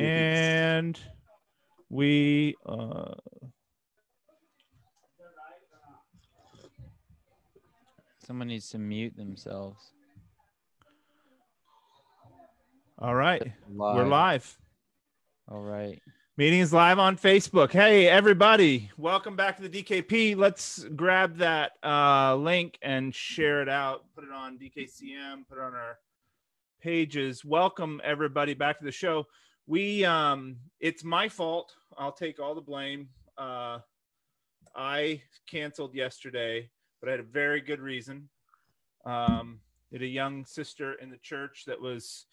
And we uh Someone needs to mute themselves. all right. We're live. All right. Meeting is live on Facebook. Hey, everybody, welcome back to the DKP. Let's grab that uh, link and share it out. Put it on DKCM, put it on our pages. Welcome, everybody, back to the show. We, um, it's my fault. I'll take all the blame. Uh, I canceled yesterday, but I had a very good reason. Um, had a young sister in the church that was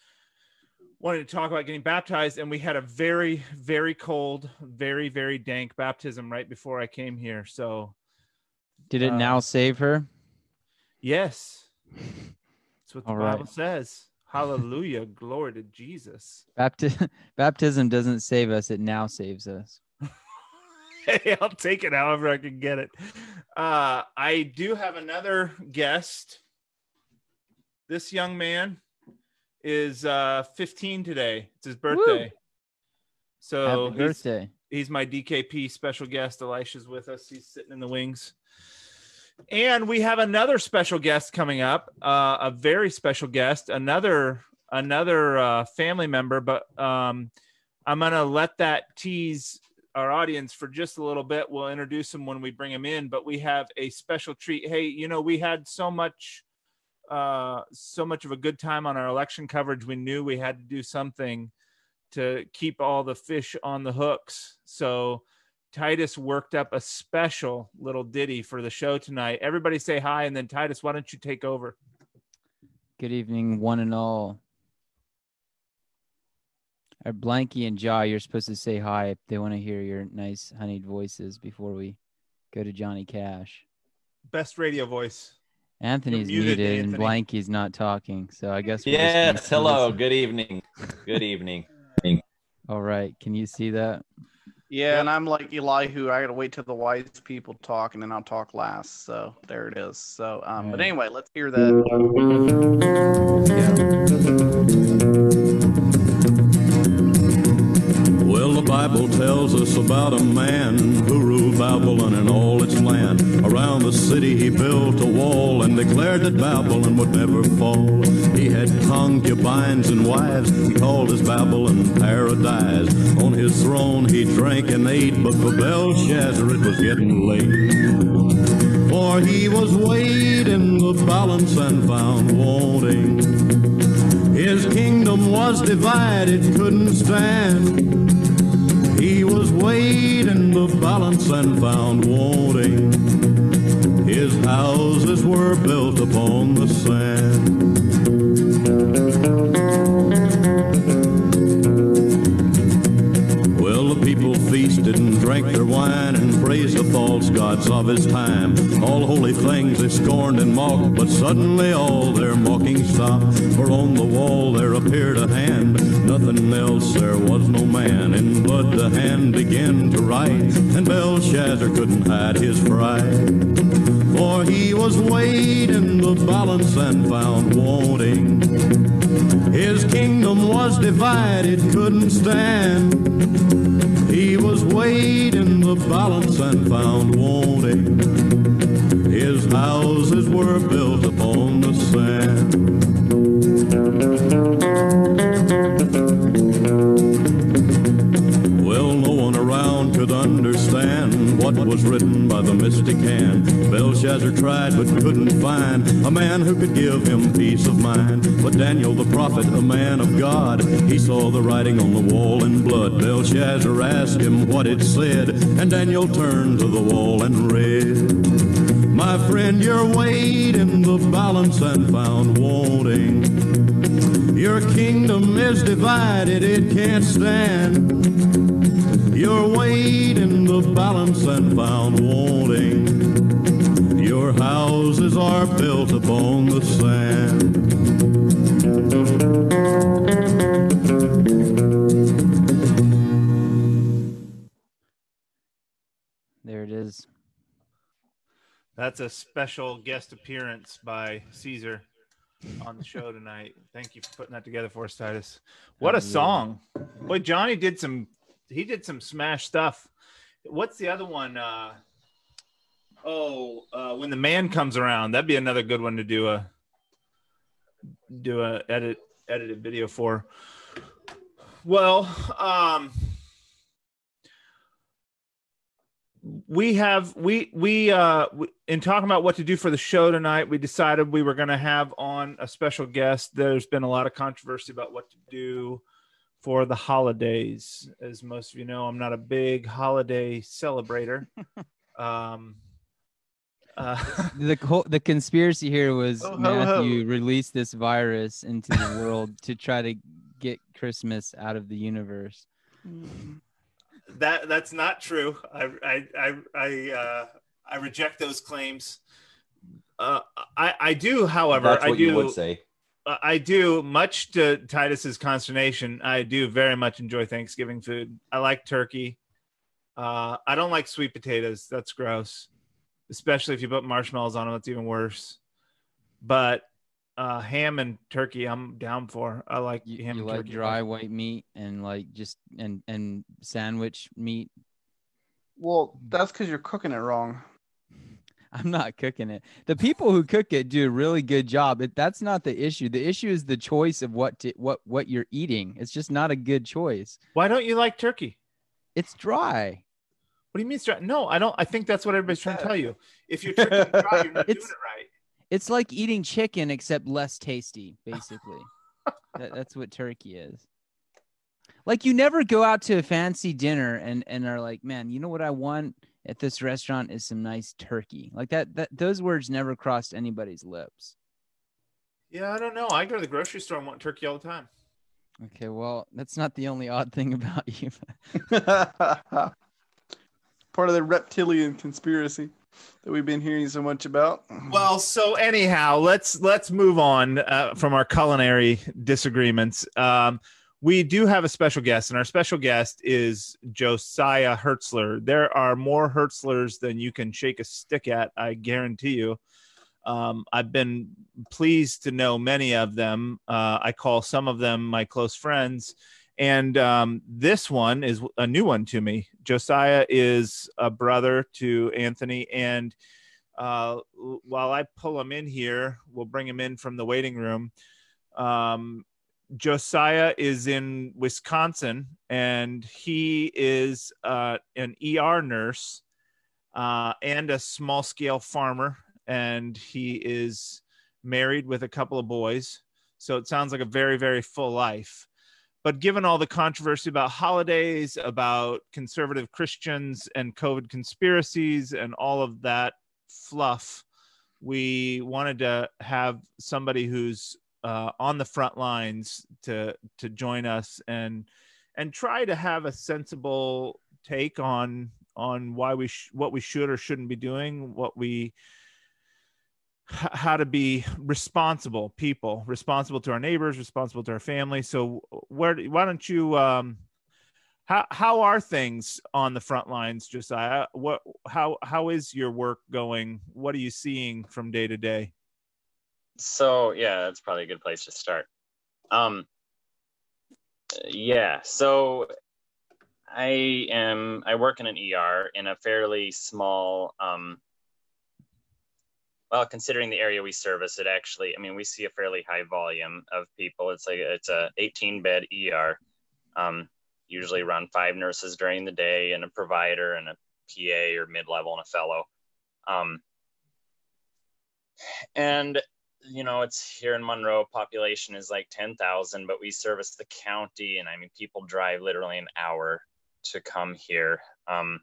wanted to talk about getting baptized and we had a very very cold very very dank baptism right before i came here so Did it Uh, now save her? yes that's what the All bible right. says hallelujah glory to jesus Bapti- baptism doesn't save us, it now saves us. hey i'll take it however i can get it uh i do have another guest this young man is uh 15 today it's his birthday so Happy he's- birthday. he's my DKP special guest. Elisha's with us. He's sitting in the wings. And we have another special guest coming up, uh, a very special guest, another another uh, family member. But um, I'm gonna let that tease our audience for just a little bit. We'll introduce him when we bring him in. But we have a special treat. Hey, you know, we had so much, uh, so much of a good time on our election coverage. We knew we had to do something to keep all the fish on the hooks. So Titus worked up a special little ditty for the show tonight. Everybody say hi, and then Titus, why don't you take over? Good evening, one and all. Our Blanky and Jaw, you're supposed to say hi if they want to hear your nice honeyed voices before we go to Johnny Cash. Best radio voice. Anthony's muted, muted, and Blanky's not talking, so I guess we're just Yes. Hello. listen. Good evening. Good evening. All right, can you see that? Yeah, and I'm like Elihu. I gotta wait till the wise people talk, and then I'll talk last. So there it is. So, um, but anyway, let's hear that. Well, the Bible tells us about a man who ruled Babylon and all its land. Around the city he built a wall and declared that Babylon would never fall. He had concubines and wives, he called his Babylon paradise. On his throne he drank and ate, but for Belshazzar it was getting late. For he was weighed in the balance and found wanting. His kingdom was divided, couldn't stand. He was weighed in the balance and found wanting. His houses were built upon the sand. Well, the people feasted and drank their wine and praised the false gods of his time. All holy things they scorned and mocked, but suddenly all their mocking stopped. For on the wall there appeared a hand, nothing else there was no man. In blood the hand began to write, and Belshazzar couldn't hide his pride. Was weighed in the balance and found wanting. His kingdom was divided, couldn't stand. He was weighed in the balance and found wanting. His houses were built upon the sand. Well, no one around could understand what was written by the mystic hand. Belshazzar tried but couldn't find a man who could give him peace of mind. But Daniel the prophet, a man of God, he saw the writing on the wall in blood. Belshazzar asked him what it said, and Daniel turned to the wall and read. My friend, you're weighed in the balance and found wanting. Your kingdom is divided, it can't stand. You're weighed in the balance and found wanting. Built upon the sand. There it is. That's a special guest appearance by Caesar. on the show tonight. Thank you for putting that together for us, Titus. What a song! Boy, Johnny did some. He did some smash stuff. What's the other one? Uh, oh, uh, when the man comes around, that'd be another good one to do a do a edit edited video for. Well, um, we have we we uh we, in talking about what to do for the show tonight we decided we were going to have on a special guest. There's been a lot of controversy about what to do for the holidays. As most of you know i'm not a big holiday celebrator. Um uh, The whole, the conspiracy here was Ho, ho, Matthew ho. released this virus into the world to try to get Christmas out of the universe. that that's not true i i i i, uh, I reject those claims uh, I, I do, however, That's I what do. you would say. Uh, I do, much to Titus's consternation. I do very much enjoy Thanksgiving food. I like turkey. Uh, I don't like sweet potatoes. That's gross, especially if you put marshmallows on them. That's even worse. But uh, ham and turkey, I'm down for. I like You, ham you and like turkey. dry white meat and like just and and sandwich meat. Well, that's because you're cooking it wrong. I'm not cooking it. The people who cook it do a really good job. It, that's not the issue. The issue is the choice of what to, what what you're eating. It's just not a good choice. Why don't you like turkey? It's dry. What do you mean? it's? No, I don't. I think that's what everybody's trying to tell you. If you're turkey dry, you're not doing It's- it right. It's like eating chicken except less tasty, basically. that, that's what turkey is. Like you never go out to a fancy dinner and and are like, man, you know what I want at this restaurant is some nice turkey. Like that that those words never crossed anybody's lips. Yeah, I don't know. I go to the grocery store and want turkey all the time. Okay, well, that's not the only odd thing about you. Part of the reptilian conspiracy that we've been hearing so much about. Well, so anyhow, let's let's move on uh, from our culinary disagreements. Um, we do have a special guest, and our special guest is Josiah Hertzler. There are more Hertzlers than you can shake a stick at, I guarantee you. Um, I've been pleased to know many of them. Uh, I call some of them my close friends. And um, this one is a new one to me. Josiah is a brother to Anthony. And uh, while I pull him in here, we'll bring him in from the waiting room. Um, Josiah is in Wisconsin, and he is uh, an ER nurse uh, and a small scale farmer. And he is married with a couple of boys. So it sounds like a very, very full life. But given all the controversy about holidays, about conservative Christians and COVID conspiracies, and all of that fluff, we wanted to have somebody who's uh, on the front lines to to join us and and try to have a sensible take on on why we sh- what we should or shouldn't be doing, what we how to be responsible people, responsible to our neighbors, responsible to our family. So where why don't you um how how are things on the front lines, Josiah? What how how is your work going? What are you seeing from day to day? So yeah, that's probably a good place to start. Um, yeah, so I am I work in an ER in a fairly small um well considering the area we service it actually I mean we see a fairly high volume of people it's like it's a 18 bed ER um usually run five nurses during the day and a provider and a PA or mid-level and a fellow um and you know, it's here in Monroe, population is like 10,000, but we service the county. And I mean, people drive literally an hour to come here um,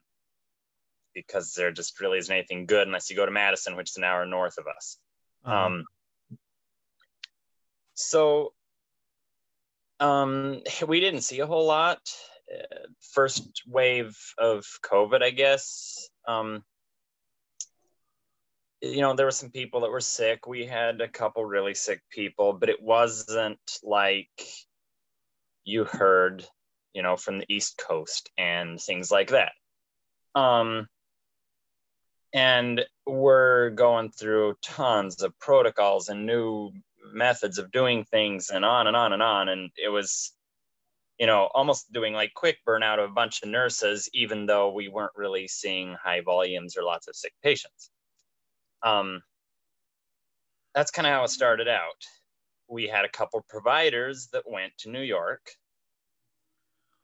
because there just really isn't anything good unless you go to Madison, which is an hour north of us. Um, so um, we didn't see a whole lot. Uh, first wave of COVID, I guess. Um, you know, there were some people that were sick. We had a couple really sick people, but it wasn't like you heard, you know, from the East Coast and things like that. Um, and we're going through tons of protocols and new methods of doing things and on and on and on. And it was you know almost doing like quick burnout of a bunch of nurses even though we weren't really seeing high volumes or lots of sick patients. Um, that's kind of how it started out. We had a couple providers that went to new york.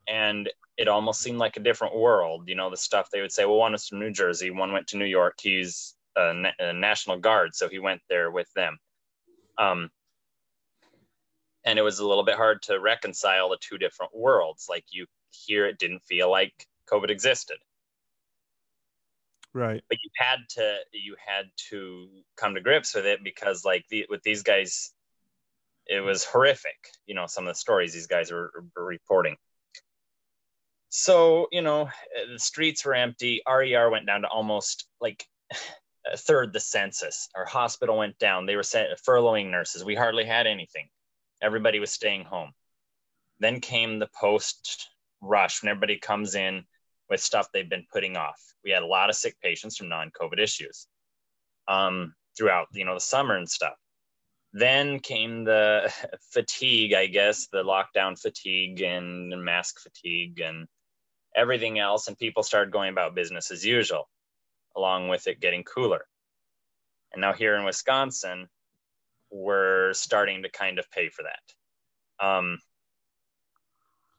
And it almost seemed like a different world you know the stuff they would say well one was from new jersey one went to new york he's a, na- a national guard so he went there with them um, and it was a little bit hard to reconcile the two different worlds. Like you here, it didn't feel like COVID existed, Right. but you had to you had to come to grips with it because like the, with these guys, it was horrific. You know some of the stories these guys were, were reporting. So you know the streets were empty. RER went down to almost like a third the census. Our hospital went down. They were furloughing nurses. We hardly had anything. Everybody was staying home. Then came the post rush when everybody comes in with stuff they've been putting off. We had a lot of sick patients from non-COVID issues um, throughout, you know, the summer and stuff. Then came the fatigue, I guess, the lockdown fatigue and mask fatigue and everything else, and people started going about business as usual along with it getting cooler. And now here in Wisconsin, we're starting to kind of pay for that um,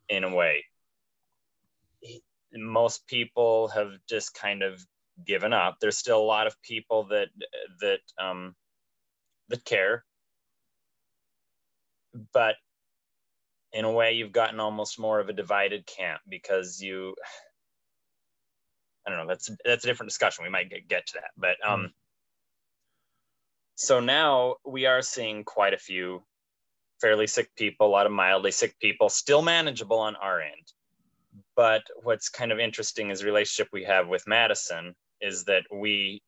in a way. Most people have just kind of given up. There's still a lot of people that that um, that care, but in a way, you've gotten almost more of a divided camp because you I don't know. That's that's a different discussion. We might get, get to that, but um, so now we are seeing quite a few fairly sick people, a lot of mildly sick people, still manageable on our end. But what's kind of interesting is the relationship we have with Madison is that we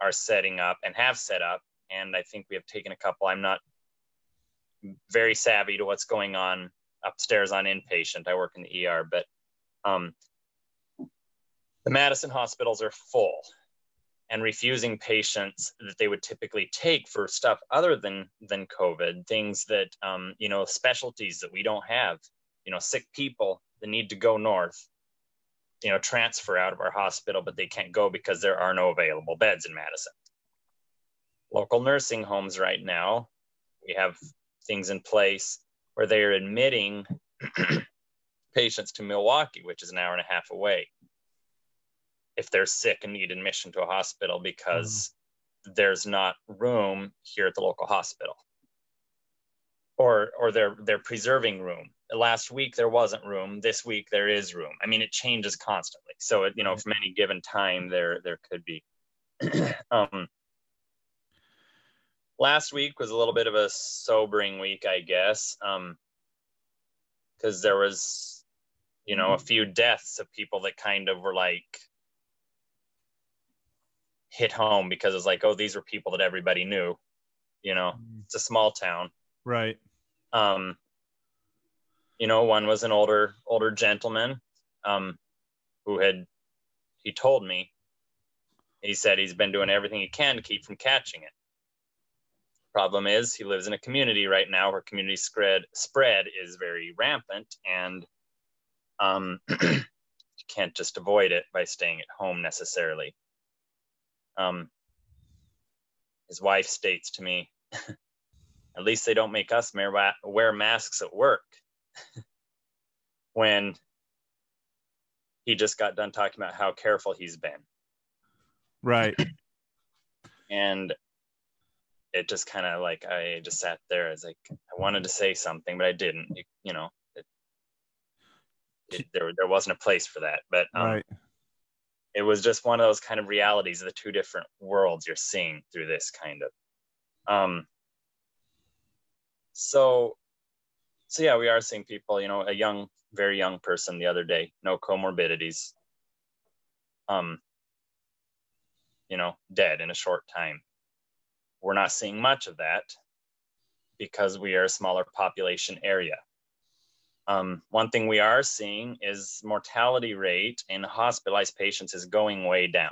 are setting up and have set up, and I think we have taken a couple. I'm not very savvy to what's going on upstairs on inpatient. I work in the ER, but um, the Madison hospitals are full and refusing patients that they would typically take for stuff other than than COVID, things that um, you know, specialties that we don't have, you know, sick people that need to go north, you know, transfer out of our hospital, but they can't go because there are no available beds in Madison. Local nursing homes right now, we have things in place where they are admitting patients to Milwaukee, which is an hour and a half away if they're sick and need admission to a hospital because mm. there's not room here at the local hospital. Or or they're they're preserving room. Last week there wasn't room. This week there is room. I mean it changes constantly. So it, you know from any given time there there could be. Um last week was a little bit of a sobering week i guess um because there was you know a few deaths of people that kind of were like hit home because it's like, oh, these were people that everybody knew. You know, mm. it's a small town. Right. Um, you know, one was an older older gentleman um, who had he told me he said he's been doing everything he can to keep from catching it. Problem is, he lives in a community right now where community spread spread is very rampant, and um, you can't just avoid it by staying at home necessarily. Um, his wife states to me, at least they don't make us wear masks at work. when he just got done talking about how careful he's been. Right. and it just kind of like I just sat there. I was like, I wanted to say something, but I didn't. You, you know, it, it, there there wasn't a place for that. But um, right it was just one of those kind of realities of the two different worlds you're seeing through this kind of um so so yeah we are seeing people you know a young very young person the other day no comorbidities um you know dead in a short time we're not seeing much of that because we are a smaller population area um, one thing we are seeing is mortality rate in hospitalized patients is going way down.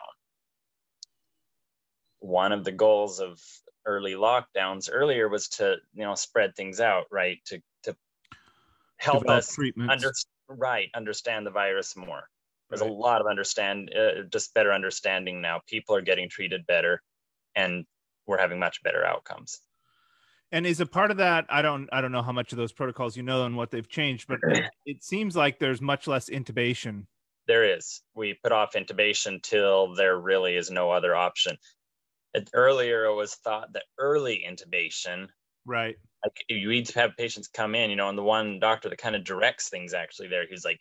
One of the goals of early lockdowns earlier was to you know spread things out right to to help Develop us under right understand the virus more there's Right. a lot of understand uh, just better understanding now people are getting treated better and we're having much better outcomes And is a part of that? I don't. I don't know how much of those protocols you know and what they've changed, but it, it seems like there's much less intubation. there is we put off intubation till there really is no other option it, earlier it was thought that early intubation Right. like you'd have patients come in, you know, and the one doctor that kind of directs things actually there, he's like,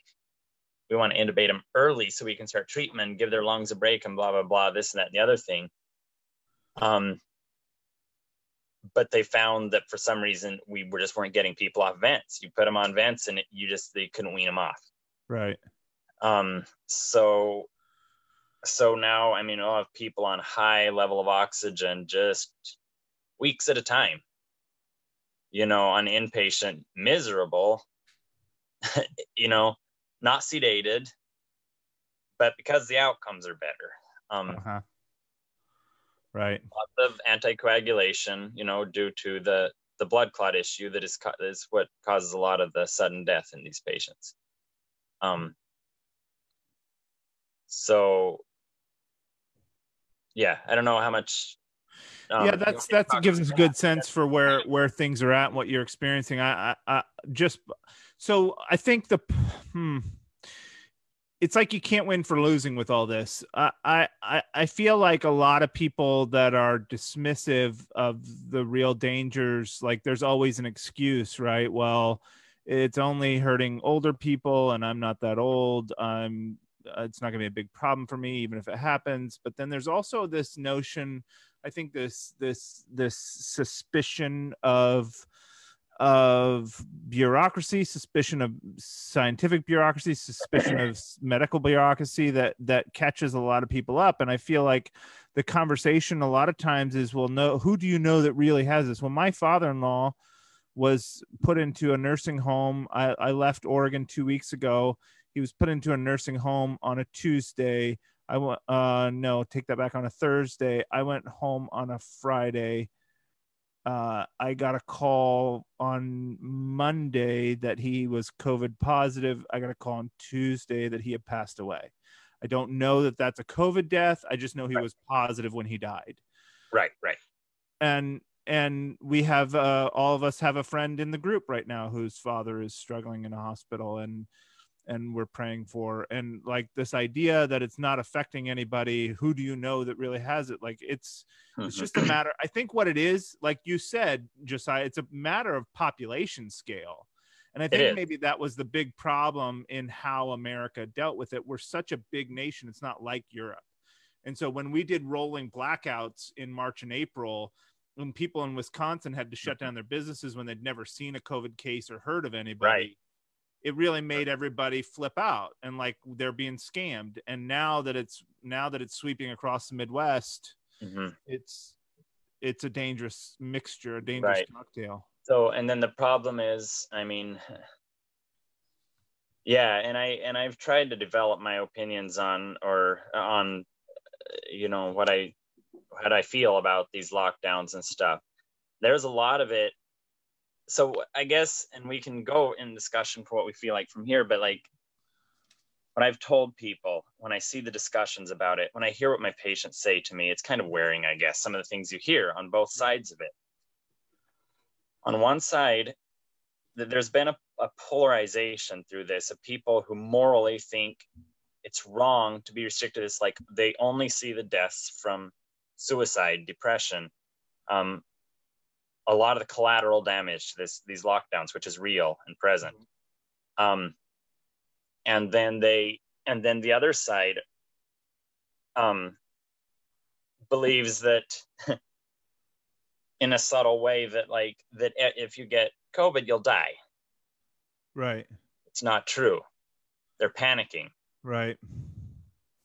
we want to intubate them early so we can start treatment, give their lungs a break, and blah blah blah, this and that and the other thing. Um, but they found that for some reason we were just weren't getting people off vents. You put them on vents, and it, you just they couldn't wean them off. Right. Um, so so now I mean I'll have people on high level of oxygen just weeks at a time. You know, on inpatient, miserable, you know, not sedated, but because the outcomes are better. Um, Uh-huh. Right. lots of anticoagulation, you know, due to the the blood clot issue that is is what causes a lot of the sudden death in these patients. Um. So. Yeah, I don't know how much. um, yeah, that's want me to that's gives us a good sense for where where things are at and what you're experiencing. I, I, I just so I think the hmm, it's like you can't win for losing with all this. I, I I feel like a lot of people that are dismissive of the real dangers, like there's always an excuse, right? Well, it's only hurting older people, and I'm not that old. I'm uh, it's not going to be a big problem for me, even if it happens. But then there's also this notion I think this this this suspicion of of bureaucracy, suspicion of scientific bureaucracy, suspicion of medical bureaucracy that that catches a lot of people up. And I feel like the conversation a lot of times is, well, no, who do you know that really has this? Well, my father-in-law was put into a nursing home. I, I left Oregon two weeks ago. He was put into a nursing home on a Tuesday. I went, uh, no, take that back on a Thursday. I went home on a Friday. Uh, I got a call on Monday that he was COVID positive. I got a call on Tuesday that he had passed away. I don't know that that's a COVID death. I just know he Right. was positive when he died. Right, right. And and we have uh, all of us have a friend in the group right now whose father is struggling in a hospital and and we're praying for and like this idea that it's not affecting anybody who do you know that really has it? Like it's it's just a matter i think what it is like you said josiah it's a matter of population scale. And i think maybe that was the big problem in how america dealt with it. We're such a big nation it's not like europe. And so when we did rolling blackouts in march and april when people in wisconsin had to shut Mm-hmm. down their businesses when they'd never seen a covid case or heard of anybody Right. It really made everybody flip out and like they're being scammed and now that it's now that it's sweeping across the midwest Mhm. it's it's a dangerous mixture a dangerous Right. cocktail So, and then the problem is, I mean, yeah, and I and I've tried to develop my opinions on or on, you know, what I what I feel about these lockdowns and stuff. There's a lot of it. So I guess, and we can go in discussion for what we feel like from here, but like what I've told people when I see the discussions about it, when I hear what my patients say to me, it's kind of wearing, I guess, some of the things you hear on both sides of it. On one side, th- there's been a, a polarization through this of people who morally think it's wrong to be restricted. It's like they only see the deaths from suicide, depression, um, a lot of the collateral damage to this these lockdowns, which is real and present. Um, and then they and then the other side um, believes that in a subtle way that like that if you get covid you'll die. Right. It's not true. They're panicking. Right.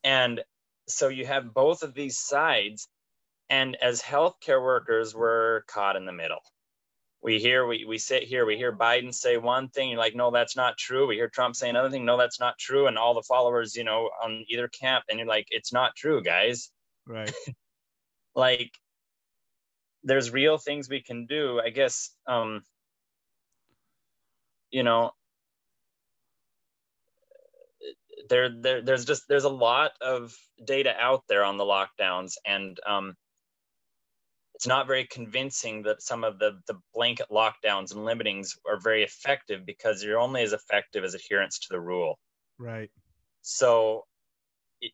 And so you have both of these sides and as healthcare workers we're caught in the middle. We hear we, we sit here we hear biden say one thing you're like no that's not true. We hear trump say another thing no that's not true. And all the followers you know on either camp and you're like it's not true guys. Right. Like there's real things we can do. I guess, um, you know, there, there, there's just there's a lot of data out there on the lockdowns, and um, it's not very convincing that some of the the blanket lockdowns and limitings are very effective because you're only as effective as adherence to the rule. Right. So,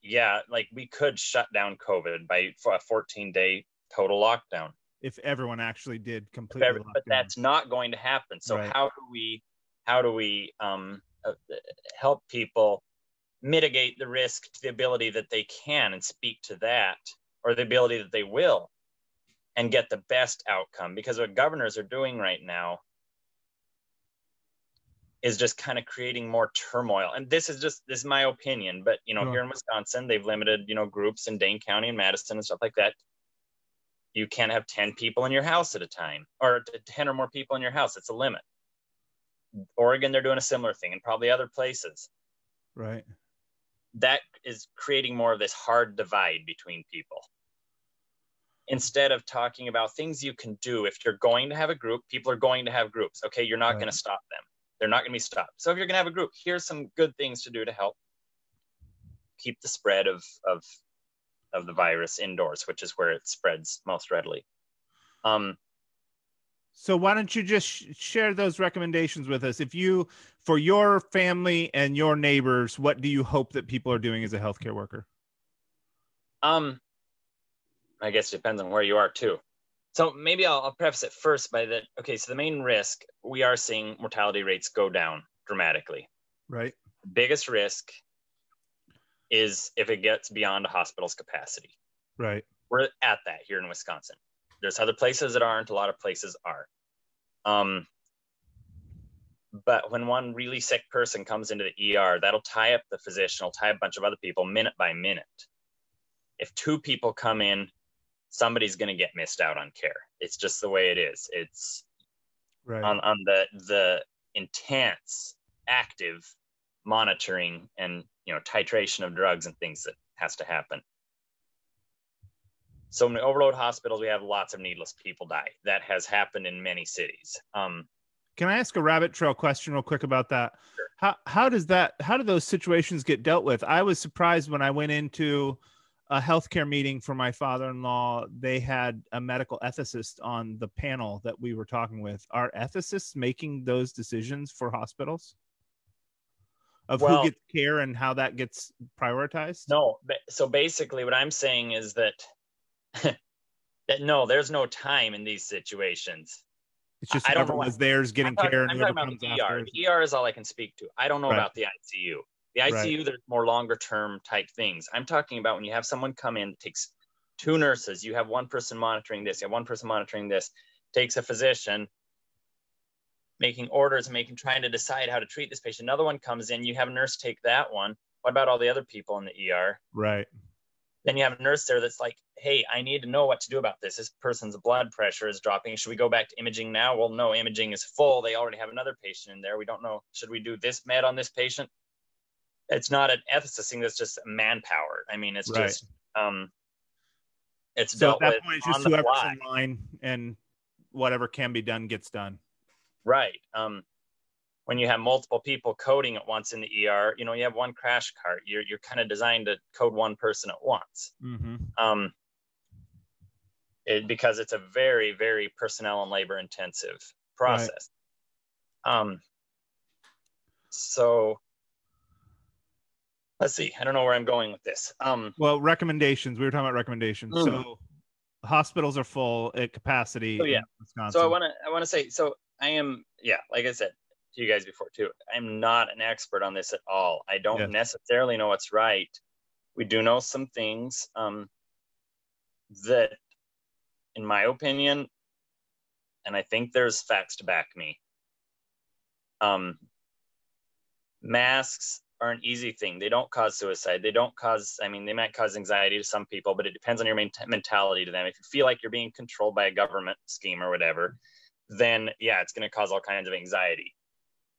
yeah, like we could shut down COVID by a 14 day total lockdown. If everyone actually did completely, every- but that's not going to happen. So Right. how do we how do we um, uh, help people mitigate the risk to the ability that they can and speak to that, or the ability that they will, and get the best outcome? Because what governors are doing right now is just kind of creating more turmoil. And this is just this is my opinion, but you know, Sure. here in Wisconsin, they've limited you know groups in Dane County and Madison and stuff like that. You can't have 10 people in your house at a time, or 10 or more people in your house. It's a limit. Oregon, they're doing a similar thing, and probably other places. right. That is creating more of this hard divide between people. Instead of talking about things you can do, if you're going to have a group, people are going to have groups. Okay, you're not Right. going to stop them. They're not going to be stopped. So if you're going to have a group, here's some good things to do to help keep the spread of of of the virus indoors, which is where it spreads most readily. Um, So why don't you just sh- share those recommendations with us? If you, for your family and your neighbors, what do you hope that people are doing as a healthcare worker? Um, I guess it depends on where you are too. So maybe I'll, I'll preface it first by that. Okay, so the main risk we are seeing mortality rates go down dramatically. Right. Biggest risk is if it gets beyond a hospital's capacity. Right. We're at that here in Wisconsin. There's other places that aren't. A lot of places are. Um, but when one really sick person comes into the ER, that'll tie up the physician, will tie a bunch of other people minute by minute. If two people come in, somebody's going to get missed out on care. It's just the way it is. It's Right. on, on the the intense, active monitoring and you know titration of drugs and things that has to happen. So we overload hospitals, we have lots of needless people die. That has happened in many cities. Um, Can I ask a rabbit trail question real quick about that? How how does that how do those situations get dealt with? I was surprised when I went into a healthcare meeting for my father-in-law. They had a medical ethicist on the panel that we were talking with. Are ethicists making those decisions for hospitals of Well- who gets care and how that gets prioritized? no, so basically, what I'm saying is that that no, there's no time in these situations. it's just I don't know was there's getting I'm talking, care and I'm whoever talking comes the after. ER. The ER is all I can speak to. I don't know Right. about the ICU. The Right. ICU, there's more longer term type things. I'm talking about when you have someone come in, takes two nurses, you have one person monitoring this, you have one person monitoring this, takes a physician making orders, making trying to decide how to treat this patient. Another one comes in, you have a nurse take that one. What about all the other people in the ER? Right. then you have a nurse there that's like, hey, I need to know what to do about this. This person's blood pressure is dropping. Should we go back to imaging now? Well, no, imaging is full. They already have another patient in there. We don't know. Should we do this med on this patient? It's not an ethicist thing. That's just manpower. I mean, it's Right. just um, it's So at that with point, it's on just the whoever's fly. in line and whatever can be done gets done. Right. Um, when you have multiple people coding at once in the ER, you know, you have one crash cart. You're you're kind of designed to code one person at once. Mm-hmm. um, it, because it's a very, very personnel and labor intensive process. Um, so let's see. I don't know where I'm going with this. Um, Well, recommendations. We were talking about recommendations. Mm. So hospitals are full at capacity. Oh, yeah. in Wisconsin. so I want to, I want to say, so I am, yeah, like I said to you guys before too, I'm not an expert on this at all. I don't Yes. necessarily know what's right. We do know some things um, that, in my opinion, and I think there's facts to back me. Um, masks are an easy thing. They don't cause suicide. They don't cause, I mean, they might cause anxiety to some people, but it depends on your main mentality to them. If you feel like you're being controlled by a government scheme or whatever, then yeah, it's going to cause all kinds of anxiety.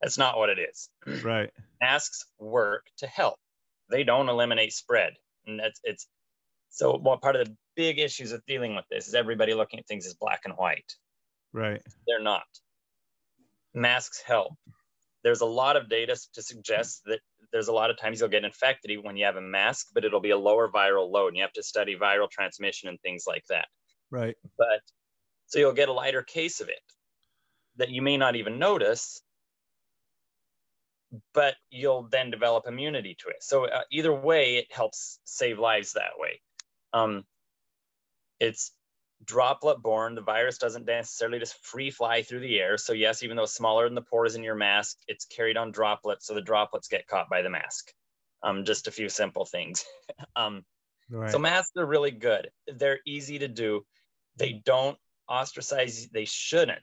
That's not what it is. right. Masks work to help. They don't eliminate spread. And that's it's So, what part of the big issues with dealing with this is everybody looking at things as black and white. Right. They're not. Masks help. There's a lot of data to suggest that there's a lot of times you'll get infected even when you have a mask, but it'll be a lower viral load. And you have to study viral transmission and things like that. Right. But so you'll get a lighter case of it that you may not even notice, but you'll then develop immunity to it. So uh, either way, it helps save lives that way. Um, it's droplet borne. The virus doesn't necessarily just free fly through the air. So yes, even though it's smaller than the pores in your mask, it's carried on droplets. So the droplets get caught by the mask. Um, just a few simple things. um, Right. so masks are really good. They're easy to do. They don't ostracize. They shouldn't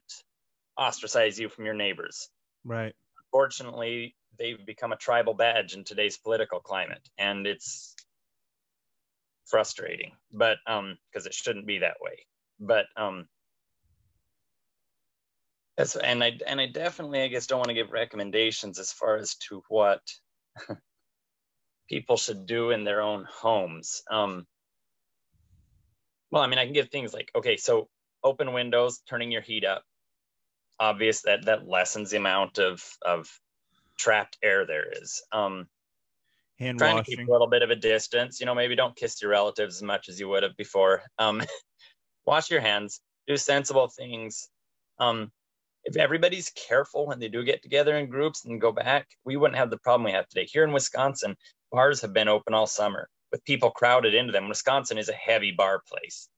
ostracize you from your neighbors. right. Fortunately, they've become a tribal badge in today's political climate, and it's frustrating. But um, because it shouldn't be that way. But um, that's and I and I definitely I guess don't want to give recommendations as far as to what people should do in their own homes. Um, well, I mean, I can give things like okay, so open windows, turning your heat up. Obvious that that lessens the amount of of trapped air there is. Um, Hand trying to keep a little bit of a distance. You know, maybe don't kiss your relatives as much as you would have before. Um, wash your hands. Do sensible things. Um, if everybody's careful when they do get together in groups and go back, we wouldn't have the problem we have today. Here in Wisconsin, bars have been open all summer with people crowded into them. Wisconsin is a heavy bar place.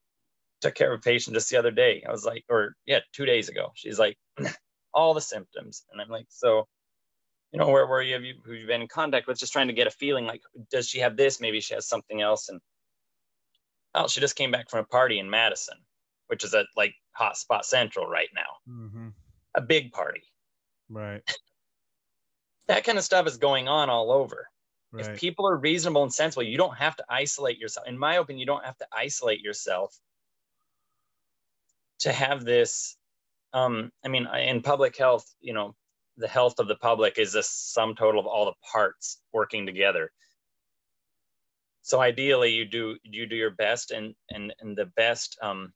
Took care of a patient just the other day. I was like, or yeah, two days ago. She's like, all the symptoms, and I'm like, so you know, where where you have you who you've been in contact with, just trying to get a feeling like, does she have this? Maybe she has something else. And oh, she just came back from a party in Madison, which is a like hot spot central right now, hmm a big party. Right. That kind of stuff is going on all over. Right. If people are reasonable and sensible, you don't have to isolate yourself. In my opinion, you don't have to isolate yourself to have this. Um, I mean, in public health, you know, the health of the public is a sum total of all the parts working together. So ideally, you do you do your best, and and and the best. Um,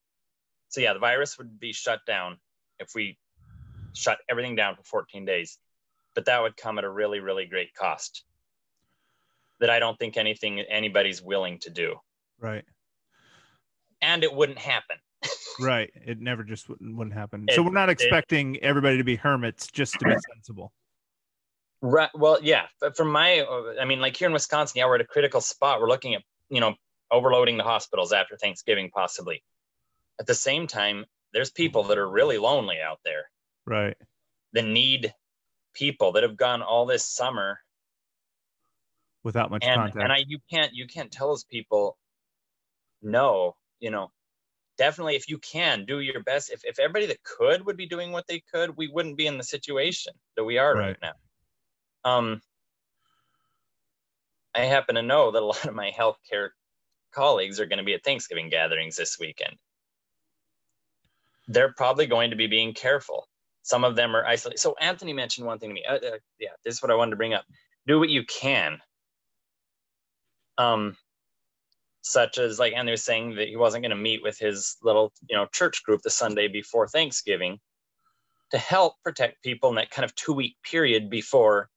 so yeah, the virus would be shut down if we shut everything down for 14 days, but that would come at a really really great cost that I don't think anything anybody's willing to do, Right. and it wouldn't happen. Right. It never just wouldn't, wouldn't happen. It- so we're not it- expecting everybody to be hermits just to be sensible. Right. Well, yeah. But from my, I mean, like here in Wisconsin, yeah, we're at a critical spot. We're looking at, you know, overloading the hospitals after Thanksgiving, possibly. At the same time, there's people that are really lonely out there Right. that need people that have gone all this summer, Without much and contact. and I, you can't, you can't tell those people, no, you know. Definitely, if you can do your best, if, if everybody that could would be doing what they could, we wouldn't be in the situation that we are right, Right. now. Um, I happen to know that a lot of my healthcare colleagues are going to be at Thanksgiving gatherings this weekend. They're probably going to be being careful. Some of them are isolated. So Anthony mentioned one thing to me. Uh, uh, yeah, this is what I wanted to bring up. Do what you can. Um, such as like Anthony was saying that he wasn't going to meet with his little, you know, church group the Sunday before Thanksgiving to help protect people in that kind of two week period before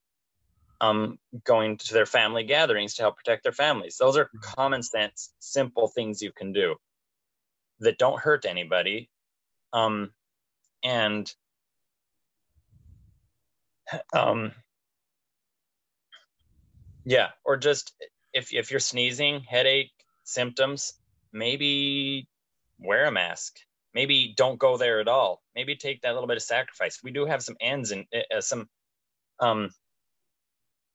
um, going to their family gatherings to help protect their families. Those are common sense, simple things you can do that don't hurt anybody. Um, and um, yeah, or just if, if you're sneezing, headache, symptoms, maybe wear a mask. Maybe don't go there at all. Maybe take that little bit of sacrifice. We do have some ends and uh, some um,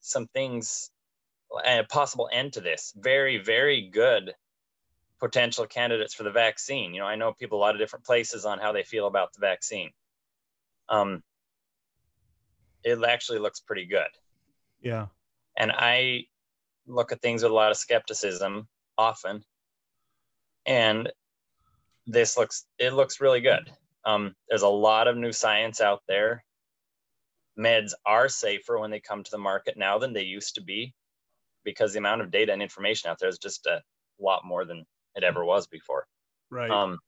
some things, a possible end to this. Very, very good potential candidates for the vaccine. You know, I know people a lot of different places on how they feel about the vaccine. Um, it actually looks pretty good. yeah. And I look at things with a lot of skepticism often. And this looks, it looks really good. Um, there's a lot of new science out there meds are safer when they come to the market now than they used to be because the amount of data and information out there is just a lot more than it ever was before. Right. Um,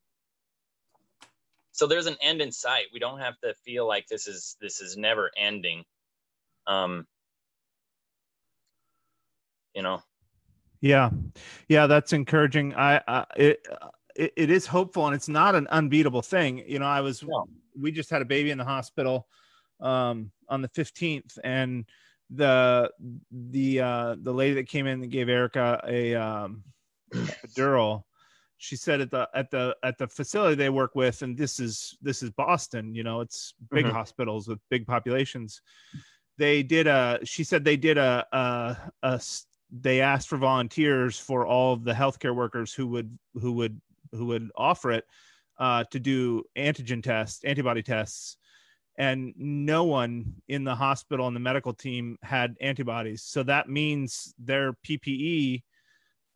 so there's an end in sight. We don't have to feel like this is this is never ending. Um, you know, Yeah, yeah, that's encouraging. I, I it, it it is hopeful, and it's not an unbeatable thing. You know, I was No. we just had a baby in the hospital um, on the fifteenth, and the the uh, the lady that came in and gave Erica a um, epidural. She said at the at the at the facility they work with, and this is this is Boston. You know, it's big Mhm. hospitals with big populations. They did a. She said they did a a. they asked for volunteers for all of the healthcare workers who would who would who would offer it uh, to do antigen tests, antibody tests, and no one in the hospital and the medical team had antibodies. So that means their PPE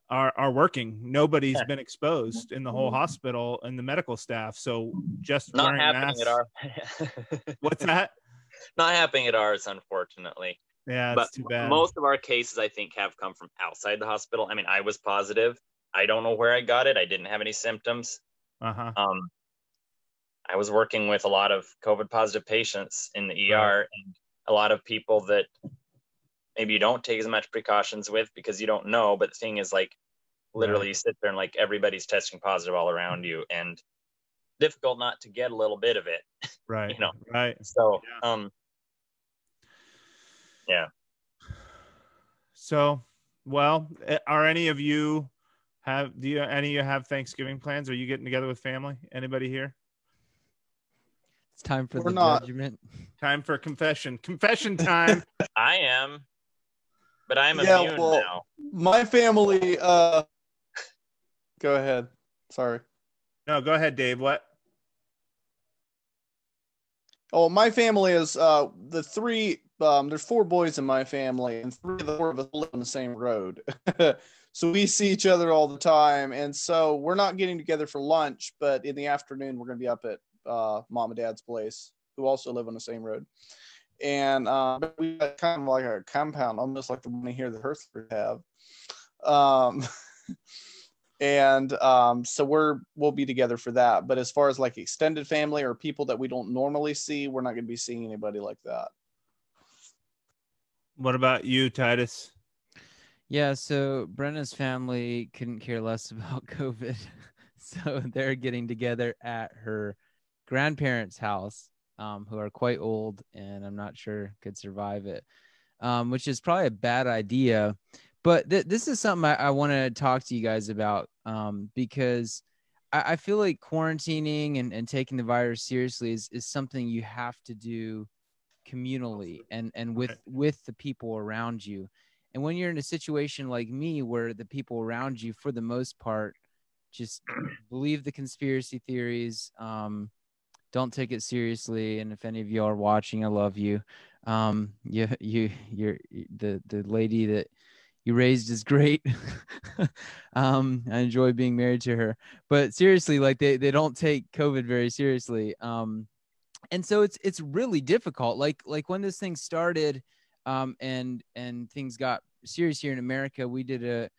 are are working. Nobody's Yeah. been exposed in the whole hospital and the medical staff. So just not happening masks. at our. What's that? not happening at ours, unfortunately. Yeah, but it's too bad. most of our cases, I think, have come from outside the hospital. I mean, I was positive. I don't know where I got it. I didn't have any symptoms. uh huh. um, I was working with a lot of COVID positive patients in the ER and a lot of people that maybe you don't take as much precautions with because you don't know. But the thing is, like, literally, you sit there and like everybody's testing positive all around you, and difficult not to get a little bit of it. Right. you know. Right. So, Yeah. um, So, well, eh, are any of you have do you any of you have Thanksgiving plans? Are you getting together with family? Anybody here? It's time for We're the not. judgment. Time for confession. Confession time. I am, but I'm Yeah, immune well- now. My family. Uh, go ahead. Sorry. no, go ahead, Dave. What? Oh, my family is uh the three. Um, there's four boys in my family, and three of the four of us live on the same road. so we see each other all the time, and so we're not getting together for lunch, but in the afternoon we're going to be up at uh, mom and dad's place, who also live on the same road. And uh, but we got kind of like a compound, almost like the one here that Herthford have. Um, and um, so we're we'll be together for that. But as far as like extended family or people that we don't normally see, we're not going to be seeing anybody like that. What about you, Titus? Yeah, so Brenna's family couldn't care less about COVID. So they're getting together at her grandparents' house, um, who are quite old and I'm not sure could survive it, um, which is probably a bad idea. But th- this is something I, I want to talk to you guys about um, because I, I feel like quarantining and, and taking the virus seriously is, is something you have to do communally and, and with, with the people around you. And when you're in a situation like me, where the people around you, for the most part, just believe the conspiracy theories, um, don't take it seriously. And if any of you are watching, I love you. Um, you, you, you're the the lady that you raised is great. um, I enjoy being married to her. But seriously, like they they don't take COVID very seriously. Um, and so it's it's really difficult. Like like when this thing started um, and and things got serious here in America, we did a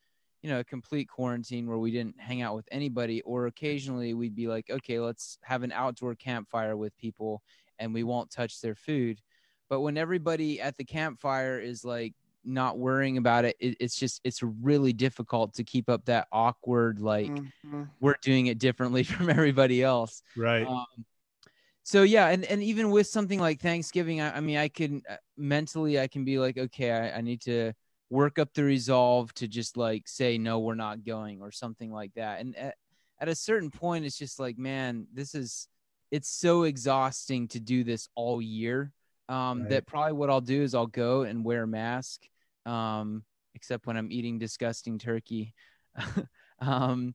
you know a complete quarantine where we didn't hang out with anybody, or occasionally we'd be like, okay, let's have an outdoor campfire with people, and we won't touch their food. But when everybody at the campfire is like not worrying about it, it it's just it's really difficult to keep up that awkward like Mhm. we're doing it differently from everybody else. Right. Um, so yeah, and, and even with something like Thanksgiving, I, I mean, I can uh, mentally, I can be like, okay, I, I need to work up the resolve to just like say no, we're not going or something like that. And at, at a certain point, it's just like, man, this is it's so exhausting to do this all year. Um, Right. That probably what I'll do is I'll go and wear a mask, um, except when I'm eating disgusting turkey. um,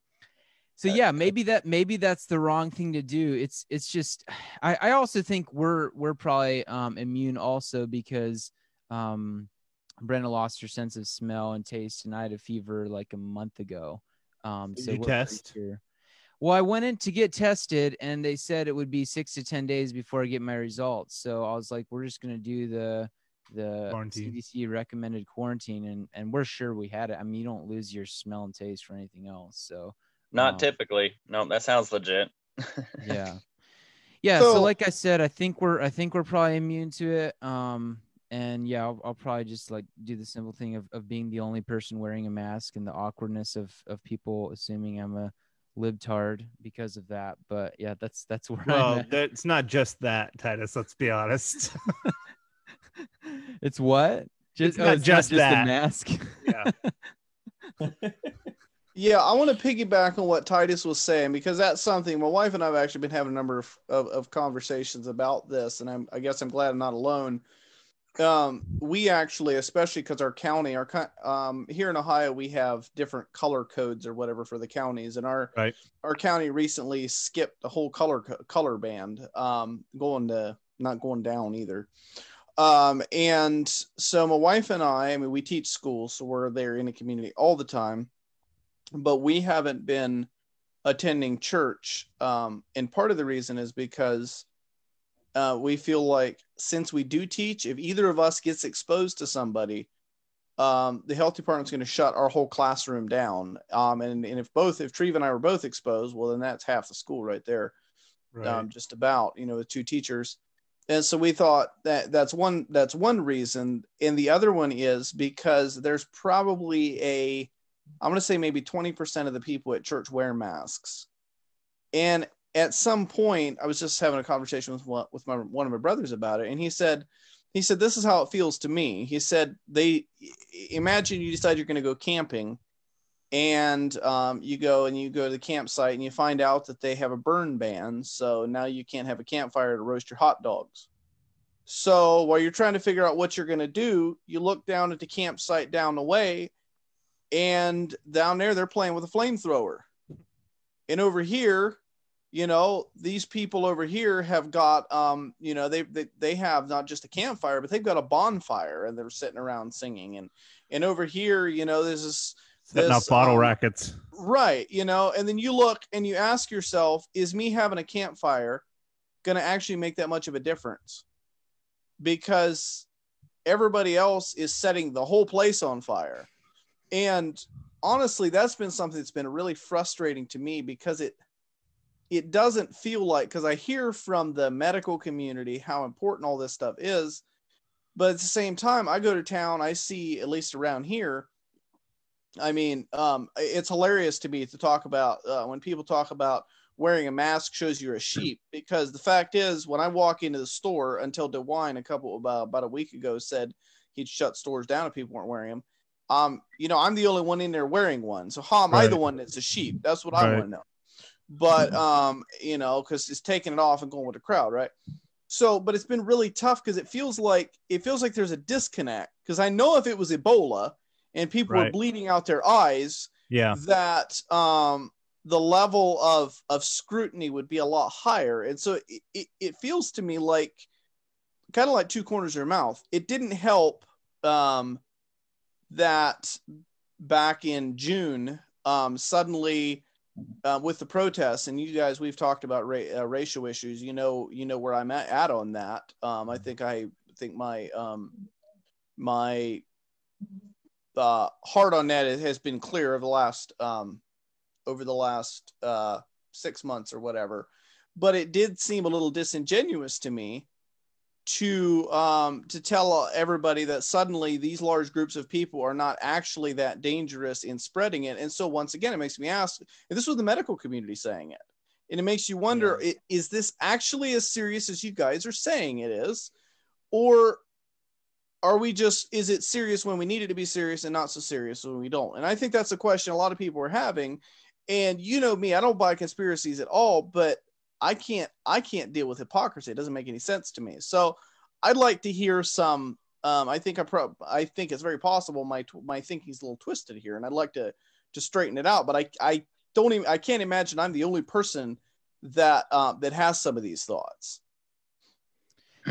so yeah maybe that maybe that's the wrong thing to do it's it's just i i also think we're we're probably um immune also because um Brenda lost her sense of smell and taste and i had a fever like a month ago um Did so you test? sure. well i went in to get tested and they said it would be six to ten days before i get my results so i was like we're just going to do the the Quarantine. CDC recommended quarantine and and we're sure we had it. I mean, you don't lose your smell and taste for anything else. So Not Um, typically. No, that sounds legit. yeah yeah so, So- like i said i think we're i think we're probably immune to it um and yeah I'll, I'll probably just like do the simple thing of, of being the only person wearing a mask and the awkwardness of of people assuming i'm a libtard because of that but yeah that's that's where i'm Well, at. that's not just that, Titus. Let's be honest. it's what It's oh, not just the mask yeah. Yeah, I want to piggyback on what Titus was saying because that's something my wife and I have actually been having a number of, of, of conversations about this, and I'm, I guess I'm glad I'm not alone. Um, we actually, especially because our county, our um, here in Ohio, we have different color codes or whatever for the counties, and our Right. our county recently skipped the whole color color band, um, going to not going down either. Um, and so my wife and I, I mean, we teach school, so we're there in the community all the time but we haven't been attending church. Um, and part of the reason is because uh, we feel like since we do teach, if either of us gets exposed to somebody, um, the health department's going to shut our whole classroom down. Um, and, and if both, if Treva and I were both exposed, well, then that's half the school right there Right. um, just about you know with two teachers and so we thought that that's one that's one reason and the other one is because there's probably a i'm going to say maybe 20% of the people at church wear masks and at some point i was just having a conversation with one, with my one of my brothers about it and he said he said this is how it feels to me. He said they imagine you decide you're going to go camping and um, you go and you go to the campsite and you find out that they have a burn ban so now you can't have a campfire to roast your hot dogs. So while you're trying to figure out what you're going to do you look down at the campsite down the way and down there they're playing with a flamethrower. And over here you know these people over here have got um you know they, they they have not just a campfire but they've got a bonfire and they're sitting around singing and and over here you know there's this Setting this, up bottle um, rackets. Right. You know, and then you look and you ask yourself, is me having a campfire going to actually make that much of a difference? Because everybody else is setting the whole place on fire. And honestly, that's been something that's been really frustrating to me because it it doesn't feel like because I hear from the medical community how important all this stuff is, but at the same time, I go to town, I see at least around here, I mean, um, it's hilarious to me to talk about uh, when people talk about wearing a mask shows you're a sheep because the fact is, when I walk into the store, until DeWine a couple about about a week ago said he'd shut stores down if people weren't wearing them. Um, you know, I'm the only one in there wearing one, so how am I the one that's a sheep? That's what I want to know. But um, you know, because it's taking it off and going with the crowd, right? So, but it's been really tough because it feels like it feels like there's a disconnect. Because I know if it was Ebola and people were bleeding out their eyes, Yeah. that um the level of of scrutiny would be a lot higher and so it, it, it feels to me like kind of like two corners of your mouth it didn't help um that back in june um suddenly uh, with the protests and you guys we've talked about ra- uh, racial issues you know you know where i'm at, at on that um i think i think my um my uh, heart on that has been clear over the last um, over the last uh, six months or whatever. But it did seem a little disingenuous to me to um, to tell everybody that suddenly these large groups of people are not actually that dangerous in spreading it. And so once again, it makes me ask, and this was the medical community saying it, and it makes you wonder: i- is this actually as serious as you guys are saying it is, or are we just is it serious when we need it to be serious and not so serious when we don't? And i think that's a question a lot of people are having. And you know me i don't buy conspiracies at all but i can't i can't deal with hypocrisy. It doesn't make any sense to me. So i'd like to hear some um, i think i pro i think it's very possible my my thinking's a little twisted here and i'd like to to straighten it out but i i don't even i can't imagine i'm the only person that uh, that has some of these thoughts.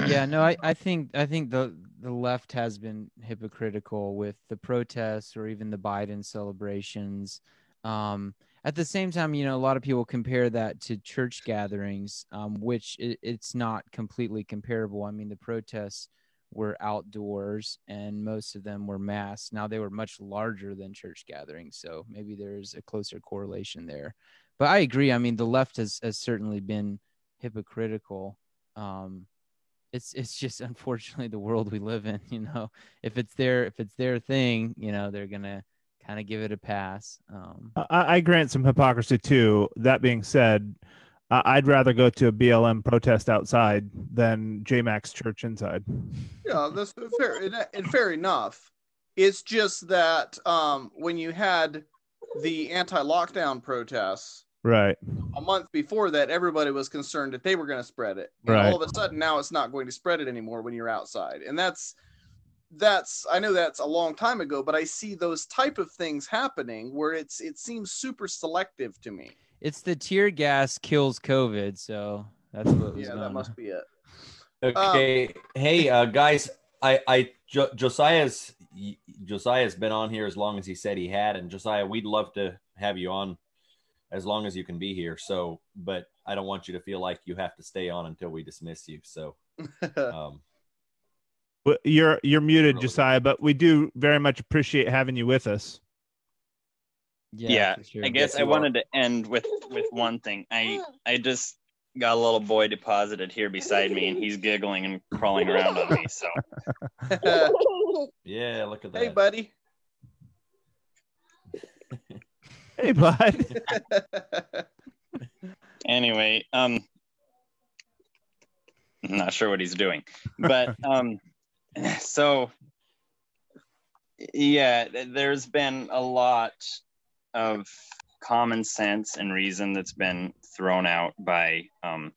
Yeah no I, I think i think the the left has been hypocritical with the protests or even the biden celebrations. Um at the same time you know a lot of people compare that to church gatherings um which it, it's not completely comparable i mean the protests were outdoors and most of them were mass. Now they were much larger than church gatherings, so maybe there's a closer correlation there. But I agree. I mean, the left has, has certainly been hypocritical. Um, it's it's just unfortunately the world we live in. You know, if it's their if it's their thing, you know, they're gonna kind of give it a pass. Um, I, I grant some hypocrisy too. That being said, I- I'd rather go to a BLM protest outside than JMax church inside. Yeah, that's fair and, and fair enough. It's just that um, when you had the anti-lockdown protests Right. a month before that, everybody was concerned that they were going to spread it. And Right. all of a sudden, now it's not going to spread it anymore when you're outside, and that's that's I know that's a long time ago, but I see those type of things happening where it's it seems super selective to me. it's the tear gas kills COVID, so that's what Yeah, going that on. must be it. Okay, hey uh, guys, I I jo- Josiah's Josiah's been on here as long as he said he had, and Josiah, we'd love to have you on as long as you can be here. So, but I don't want you to feel like you have to stay on until we dismiss you. So, um, But You're you're muted, Josiah, but we do very much appreciate having you with us. Yeah, for sure. I guess Yes, I you are. wanted to end with with one thing. I I just got a little boy deposited here beside me, and he's giggling and crawling around on me. So yeah, look at that. hey, buddy. Hey, bud. anyway, um, I'm not sure what he's doing, but um, so yeah, there's been a lot of common sense and reason that's been thrown out by um,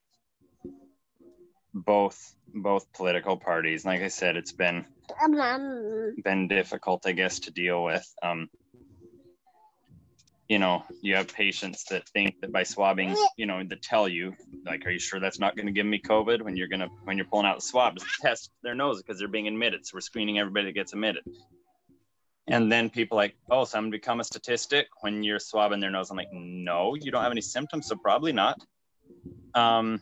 both both political parties. Like I said, it's been been difficult, I guess, to deal with. Um, you know, you have patients that think that by swabbing, you know, that tell you, like, are you sure that's not going to give me COVID when you're going to, when you're pulling out the swab to test their nose because they're being admitted. So we're screening everybody that gets admitted. And then people like, oh, so I'm going to become a statistic when you're swabbing their nose. I'm like, no, you don't have any symptoms, so probably not. Um,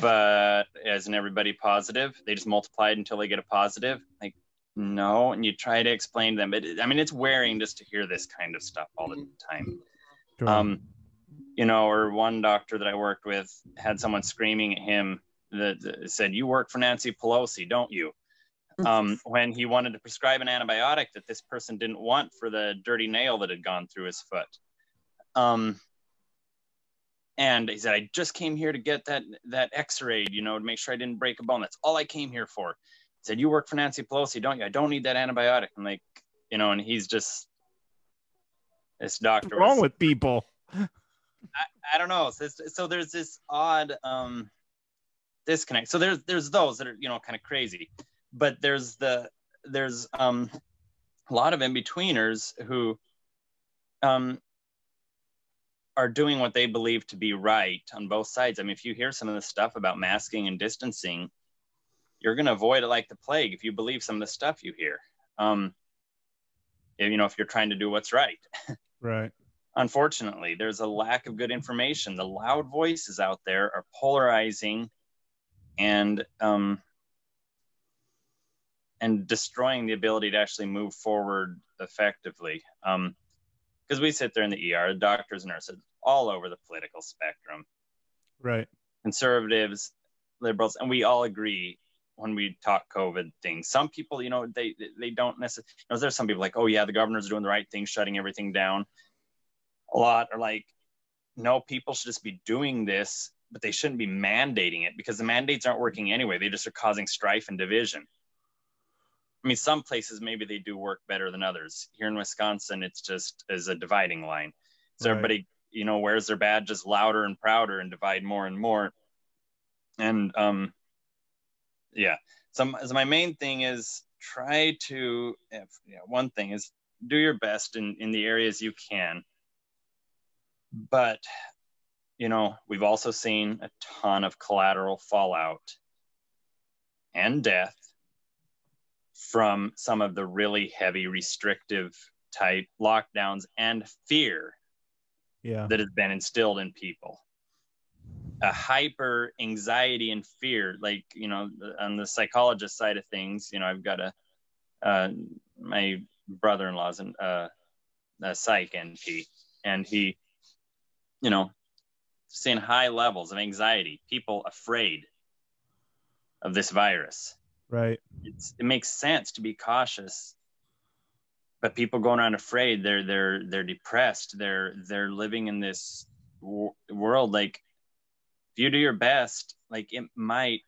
but isn't everybody positive? They just multiplied until they get a positive. Like, no. And you try to explain to them. But I mean, it's wearing just to hear this kind of stuff all the time. Um, you know, or one doctor that I worked with had someone screaming at him that, that said, You work for Nancy Pelosi, don't you? Um, when he wanted to prescribe an antibiotic that this person didn't want for the dirty nail that had gone through his foot. Um, and he said, I just came here to get that that x-ray, you know, to make sure I didn't break a bone. That's all I came here for. Said, You work for Nancy Pelosi, don't you? I don't need that antibiotic. I'm like, you know, and he's just this doctor What's wrong was- with people? I don't know. So, so there's this odd um, disconnect. So there's there's those that are you know kind of crazy, but there's the there's um, a lot of in betweeners who um, are doing what they believe to be right on both sides. I mean, if you hear some of the stuff about masking and distancing, you're going to avoid it like the plague if you believe some of the stuff you hear. Um, if- you know, if you're trying to do what's right Right. unfortunately there's a lack of good information the loud voices out there are polarizing and um and destroying the ability to actually move forward effectively um because we sit there in the er doctors and nurses all over the political spectrum Right. conservatives, liberals, and we all agree when we talk COVID things. Some people, you know, they they don't necessarily. You know, there's some people like, oh yeah, the governor's doing the right thing, shutting everything down. A lot are like, no, people should just be doing this, but they shouldn't be mandating it because the mandates aren't working anyway. They just are causing strife and division. I mean, some places maybe they do work better than others. Here in Wisconsin, it's just as a dividing line. So Right. everybody, you know, wears their badges louder and prouder and divide more and more. And um, yeah. So, so my main thing is try to. If, you know, one thing is do your best in in the areas you can. But you know, we've also seen a ton of collateral fallout and death from some of the really heavy restrictive type lockdowns and fear Yeah. that has been instilled in people. A hyper anxiety and fear like you know on the psychologist side of things you know i've got a uh, my brother-in-law's an, uh, a psych np and he you know seeing high levels of anxiety people afraid of this virus Right. it's, it makes sense to be cautious but people going around afraid they're they're they're depressed they're they're living in this w- world like if you do your best like it might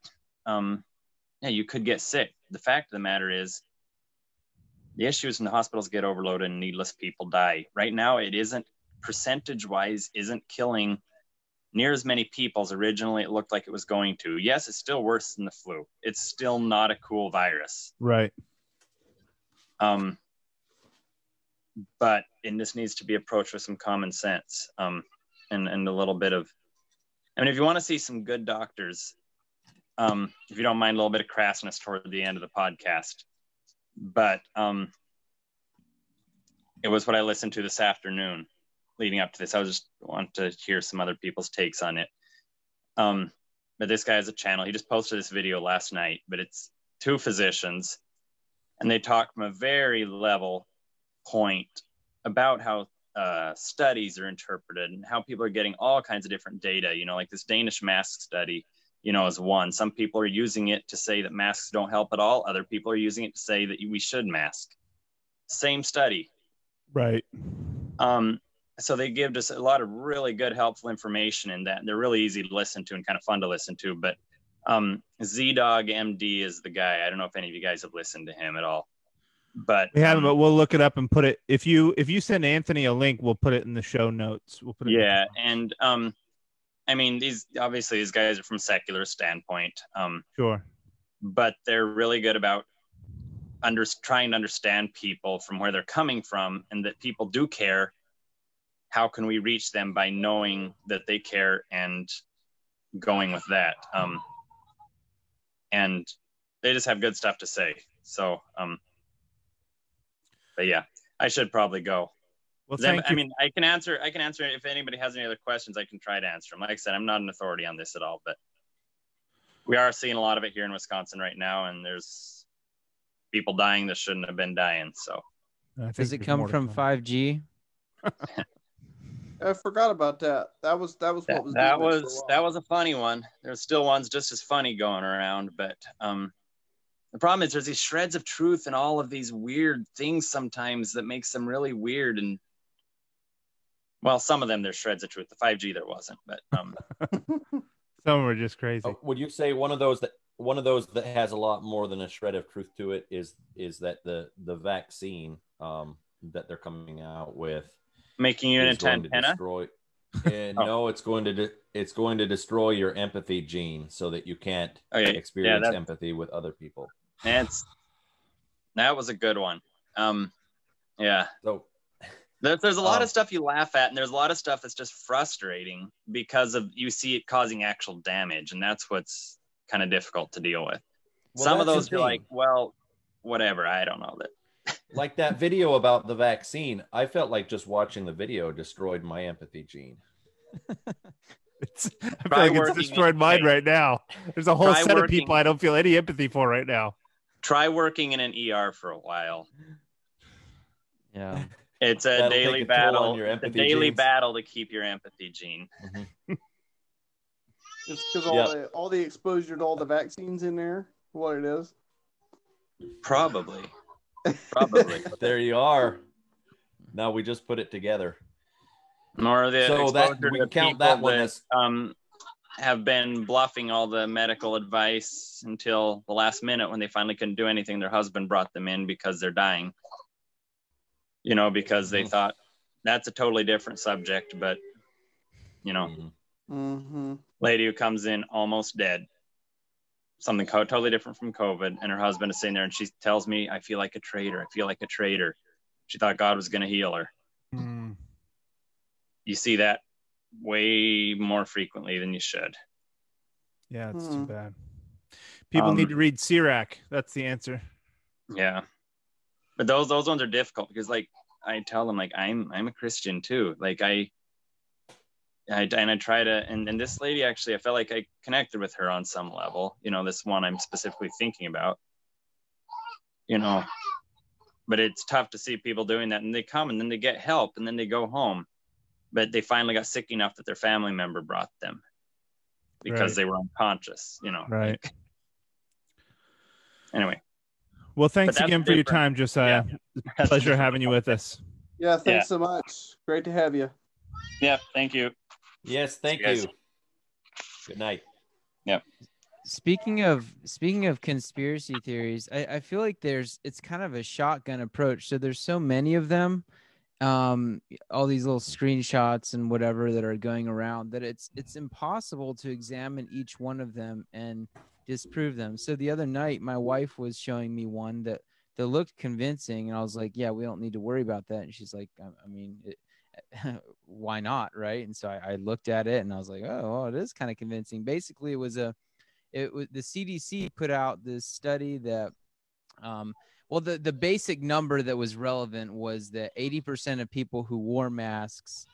um yeah you could get sick. The fact of the matter is the issues in the hospitals get overloaded and needless people die. Right now it isn't percentage wise isn't killing near as many people as originally it looked like it was going to. Yes it's still worse than the flu. It's still not a cool virus. Right. um, but and this needs to be approached with some common sense um, and and a little bit of i mean if you want to see some good doctors um, if you don't mind a little bit of crassness toward the end of the podcast but um, it was what i listened to this afternoon leading up to this. I was just want to hear some other people's takes on it. Um, but this guy has a channel. He just posted this video last night but it's two physicians and they talk from a very level point about how uh, studies are interpreted and how people are getting all kinds of different data. You know, like this Danish mask study, you know, is one. Some people are using it to say that masks don't help at all. Other people are using it to say that we should mask. Same study. Right. Um, so they give us a lot of really good, helpful information in that. They're really easy to listen to and kind of fun to listen to. But um, ZDoggMD is the guy. I don't know if any of you guys have listened to him at all. But We haven't, um, but we'll look it up and put it. If you if you send Anthony a link, we'll put it in the show notes. We'll put it. yeah and um i mean these obviously these guys are from secular standpoint um Sure. but they're really good about under trying to understand people from where they're coming from and that people do care how can we reach them by knowing that they care and going with that um and they just have good stuff to say so um but yeah i should probably go Well, thank I you. mean, I can answer. I can answer if anybody has any other questions. I can try to answer them. Like I said, I'm not an authority on this at all, but we are seeing a lot of it here in Wisconsin right now, and there's people dying that shouldn't have been dying. So Does it come from 5G? I forgot about that. That was that was that, what was that doing it for a was that was a funny one. There's still ones just as funny going around, but um, the problem is there's these shreds of truth and all of these weird things sometimes that makes them really weird and. Well, some of them there's shreds of truth. The 5G there wasn't, but um, Some were just crazy. Oh, would you say one of those that one of those that has a lot more than a shred of truth to it is is that the the vaccine um, that they're coming out with making you an is going antenna. destroy. And no, it's going to de- it's going to destroy your empathy gene so that you can't Okay, experience that's- empathy with other people. That's that was a good one. Um, yeah, So there's, there's a lot Um, of stuff you laugh at, and there's a lot of stuff that's just frustrating because of you see it causing actual damage, and that's what's kind of difficult to deal with. well, Some of those you're like, well, whatever. I don't know that. like that video about the vaccine, I felt like just watching the video destroyed my empathy gene. It's, I feel like it's destroyed mine right now. There's a whole Try set of people I don't feel any empathy for right now. Try working in an ER for a while. Yeah. It's a That'll daily a battle. your It's a daily genes. battle to keep your empathy gene. Just because all Yeah. the all the exposure to all the vaccines in there, what it is. Probably. Probably. There you are. Now we just put it together. Nor the So that- we to count people that one that, as- um, have been bluffing all the medical advice until the last minute when they finally couldn't do anything. Their husband brought them in because they're dying. You know, because they Mhm. thought that's a totally different subject, but you know, Mhm. Mm-hmm. lady who comes in almost dead, something co- totally different from COVID, and her husband is sitting there and she tells me, "I feel like a traitor. I feel like a traitor." She thought God was going to heal her. Mm, You see that way more frequently than you should. yeah, it's Hmm. too bad. People Um, need to read Sirach. That's the answer. Yeah. But those those ones are difficult because like I tell them like I'm I'm a Christian too. Like I I, and I try to, and, and this lady actually, I felt like I connected with her on some level. You know, this one I'm specifically thinking about. You know, but it's tough to see people doing that, and they come and then they get help and then they go home, but they finally got sick enough that their family member brought them because Right. they were unconscious. You know. Right. Anyway, Well, thanks that's again for your time, Josiah. That's Pleasure having you with us. Yeah, thanks Yeah. so much. Great to have you. Yeah. Thank you. Yes, thank you you. Good night. Yeah. Speaking of speaking of conspiracy theories, I, I feel like there's it's kind of a shotgun approach. So there's so many of them, um, all these little screenshots and whatever that are going around that it's it's impossible to examine each one of them and disprove them. So the other night, my wife was showing me one that that looked convincing, and I was like, "Yeah, we don't need to worry about that." And she's like, "I, I mean." It, why not right and so I, I looked at it and i was like oh well, it is kind of convincing basically it was a it was the CDC put out this study that um well the the basic number that was relevant was that 80% of people who wore masks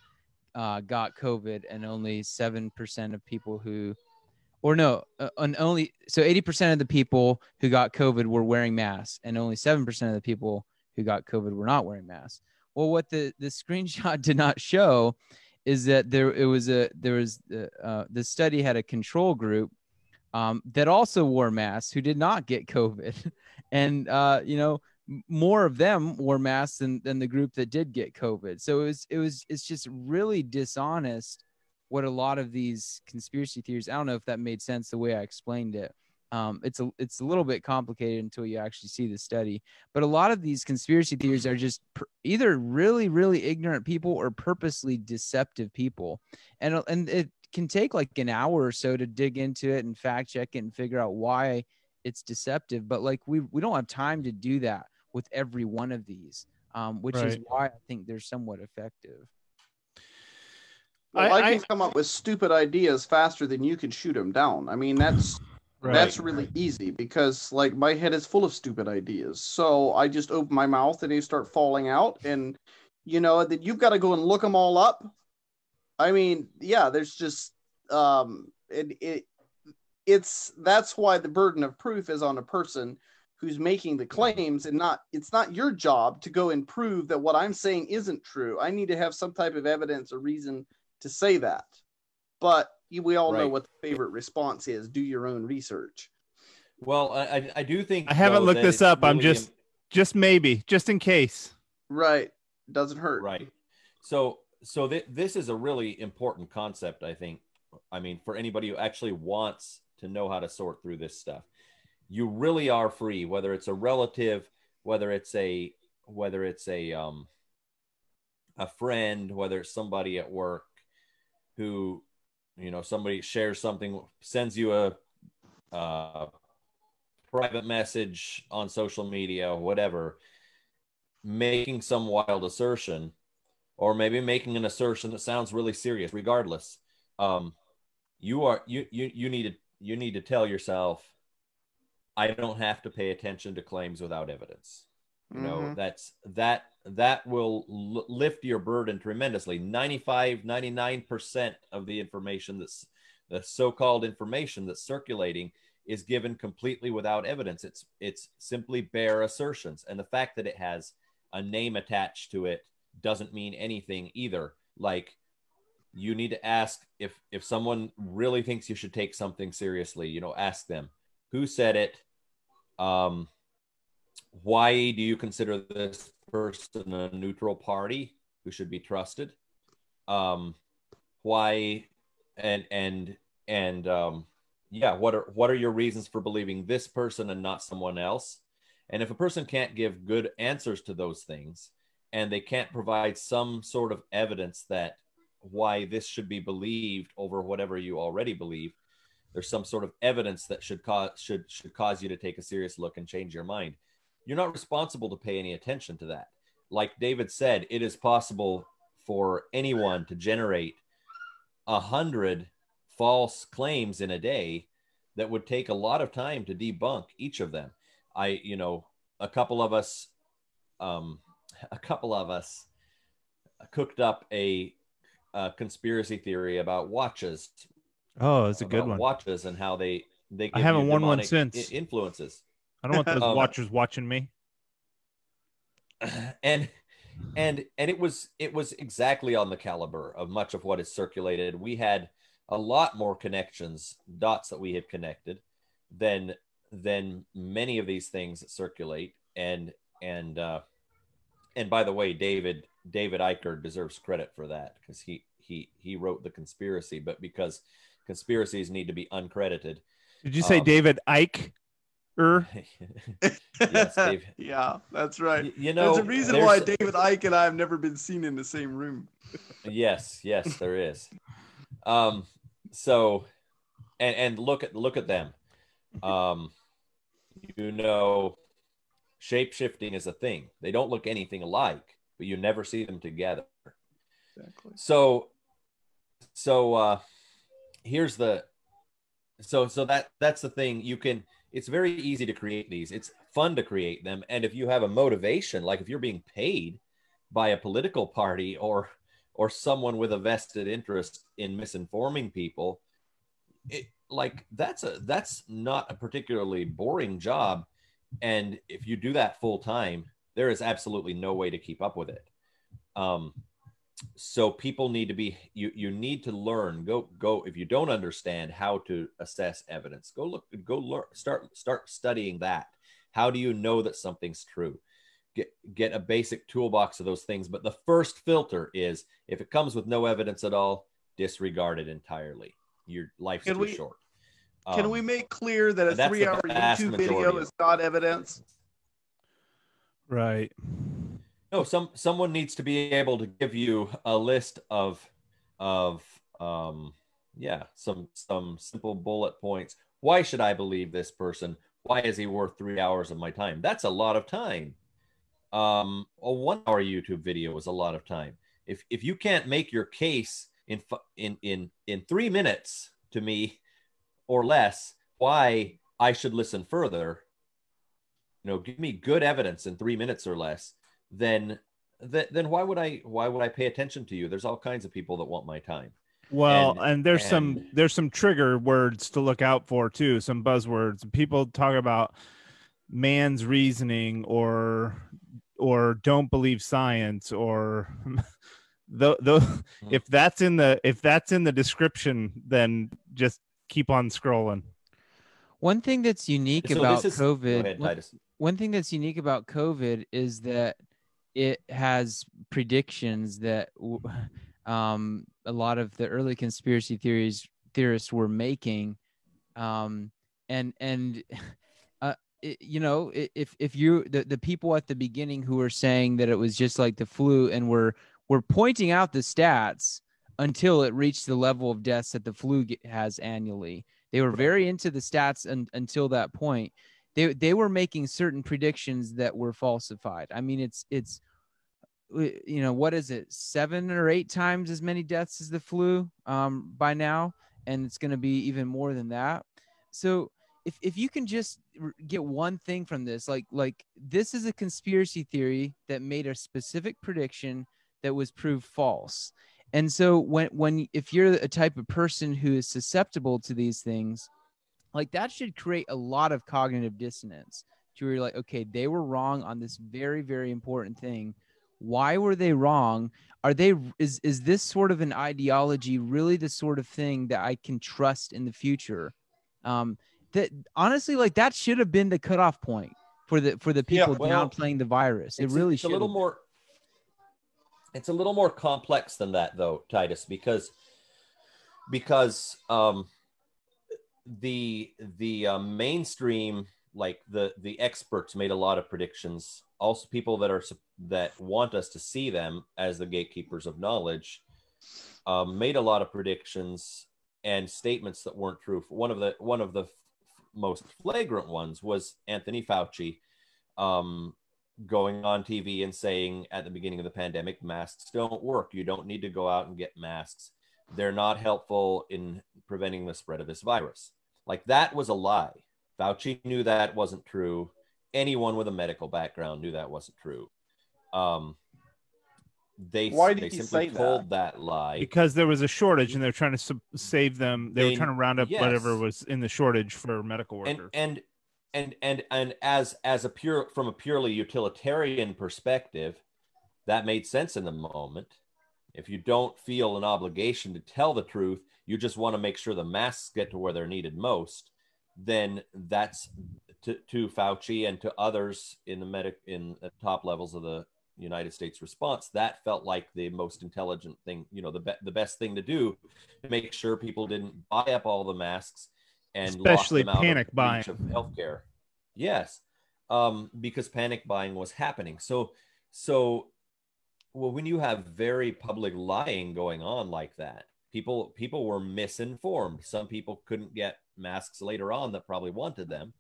uh, got covid and only 7% of people who or no uh, and only so 80% of the people who got covid were wearing masks and only 7% of the people who got covid were not wearing masks. Well what the the screenshot did not show is that there it was a there was uh, uh, the study had a control group um, that also wore masks who did not get COVID, and uh, you know more of them wore masks than, than the group that did get COVID. So it was it was it's just really dishonest what a lot of these conspiracy theories. I don't know if that made sense the way I explained it. Um, it's a it's a little bit complicated until you actually see the study. But a lot of these conspiracy theories are just either really really ignorant people or purposely deceptive people, and and it can take like an hour or so to dig into it and fact check it and figure out why it's deceptive. But like we we don't have time to do that with every one of these, um, which is why I think they're somewhat effective. Well, I, I- can come up with stupid ideas faster than you can shoot them down. I mean, that's Right. that's really easy because like my head is full of stupid ideas. So I just open my mouth and they start falling out, and you know that you've got to go and look them all up. I mean, yeah, there's just um, it, it it's that's why the burden of proof is on a person who's making the claims and not it's not your job to go and prove that what I'm saying isn't true. I need to have some type of evidence or reason to say that. But we all know what the favorite response is. Do your own research. Well, I, I- I do think I haven't though, looked this it's up. I'm really just just maybe, just in case. Right. Doesn't hurt. Right. So so th- this is a really important concept, I think. I mean, for anybody who actually wants to know how to sort through this stuff, you really are free, whether it's a relative, whether it's a whether it's a um a friend, whether it's somebody at work who you know somebody shares something, sends you a uh, private message on social media, whatever, making some wild assertion, or maybe making an assertion that sounds really serious. Regardless, um, you are you you you need to you need to tell yourself, I don't have to pay attention to claims without evidence. You know Mhm. that's that that will l- lift your burden tremendously 95 99% of the information that's the so-called information that's circulating is given completely without evidence it's it's simply bare assertions and the fact that it has a name attached to it doesn't mean anything either. Like you need to ask if if someone really thinks you should take something seriously you know ask them who said it? Um why do you consider this person a neutral party who should be trusted? Um why and and and um yeah what are what are your reasons for believing this person and not someone else? And if a person can't give good answers to those things and they can't provide some sort of evidence that why this should be believed over whatever you already believe there's some sort of evidence that should cause should should cause you to take a serious look and change your mind. You're not responsible to pay any attention to that. Like david said it is possible for anyone to generate a hundred false claims in a day that would take a lot of time to debunk each of them. I you know a couple of us um a couple of us cooked up a a conspiracy theory about watches. Oh, it's a good one. Watches and how they they. I haven't worn one since. influences. I don't want those Um, watchers watching me. and and and it was it was exactly on the caliber of much of what is circulated we had a lot more connections dots that we have connected than than many of these things that circulate and and uh and by the way david david Eicher deserves credit for that because he he he wrote the conspiracy but because conspiracies need to be uncredited Did you say um, David Icke? Er, yes dave yeah, that's right. Y- you know There's a reason why David Icke and I have never been seen in the same room. yes yes there is um so and and look at look at them um you know shape shifting is a thing. They don't look anything alike but you never see them together. Exactly. so so uh here's the so so that that's the thing. You can it's very easy to create these. It's fun to create them. And if you have a motivation like if you're being paid by a political party or or someone with a vested interest in misinforming people it like that's a that's not a particularly boring job and if you do that full time there is absolutely no way to keep up with it. Um so people need to be you you need to learn. Go go if you don't understand how to assess evidence go look go learn start start studying that. How do you know that something's true? Get get a basic toolbox of those things. But the first filter is if it comes with no evidence at all disregard it entirely. Your life's Can too we- short Can Um, we make clear that a and that's the three-hour YouTube video is not evidence? right. No, some someone needs to be able to give you a list of of um yeah, some some simple bullet points. Why should I believe this person? Why is he worth 3 hours of my time? That's a lot of time. Um a 1 hour YouTube video is a lot of time. If if you can't make your case in in in in 3 minutes to me or less why I should listen further, you know, give me good evidence in 3 minutes or less then then then why would I why would I pay attention to you? There's all kinds of people that want my time. Well, And- and, there's some there's some trigger words to look out for too. Some buzzwords. People talk about man's reasoning or or don't believe science or the the hmm. if that's in the if that's in the description, then just keep on scrolling. One thing that's unique So about is- COVID. Ahead, one- one thing that's unique about COVID is that it has predictions that um, a lot of the early conspiracy theories theorists were making, um, and and uh, it, you know if if you the, the people at the beginning who were saying that it was just like the flu and were were pointing out the stats until it reached the level of deaths that the flu has annually. They were very into the stats un, until that point they they were making certain predictions that were falsified. I mean, it's it's you know what is it seven or eight times as many deaths as the flu um, by now, and it's going to be even more than that. So if if you can just get one thing from this, like like this is a conspiracy theory that made a specific prediction that was proved false. And so when when if you're a type of person who is susceptible to these things, like that should create a lot of cognitive dissonance to where you're like okay they were wrong on this very very important thing. Why were they wrong? Are they is is this sort of an ideology really the sort of thing that i can trust in the future? Um that honestly like that should have been the cutoff point for the for the Yeah, people well, downplaying the virus. It really it's a should little more it's a little more complex than that though titus because because um the the uh, mainstream like the the experts made a lot of predictions. Also people that are that want us to see them as the gatekeepers of knowledge um, made a lot of predictions and statements that weren't true. One of the one of the most flagrant ones was anthony fauci um, going on TV and saying at the beginning of the pandemic, masks don't work. You don't need to go out and get masks. They're not helpful in preventing the spread of this virus. Like that was a lie. Fauci knew that wasn't true. Anyone with a medical background knew that wasn't true. Um, they Why did they he simply say that? told that, lie because there was a shortage and they're trying to su- save them. They, They- were trying to round up whatever was in the shortage for medical workers. and and and and and as as a pure from a purely utilitarian perspective that made sense in the moment. If you don't feel an obligation to tell the truth you just want to make sure the masks get to where they're needed most then that's to, to fauci and to others in the medic in the top levels of the united states response that felt like the most intelligent thing you know the, be- the best thing to do to make sure people didn't buy up all the masks and Especially them out of panic buying. of healthcare. Yes, um, because panic buying was happening. So, so well, when you have very public lying going on like that, people people were misinformed. Some people couldn't get masks later on that probably wanted them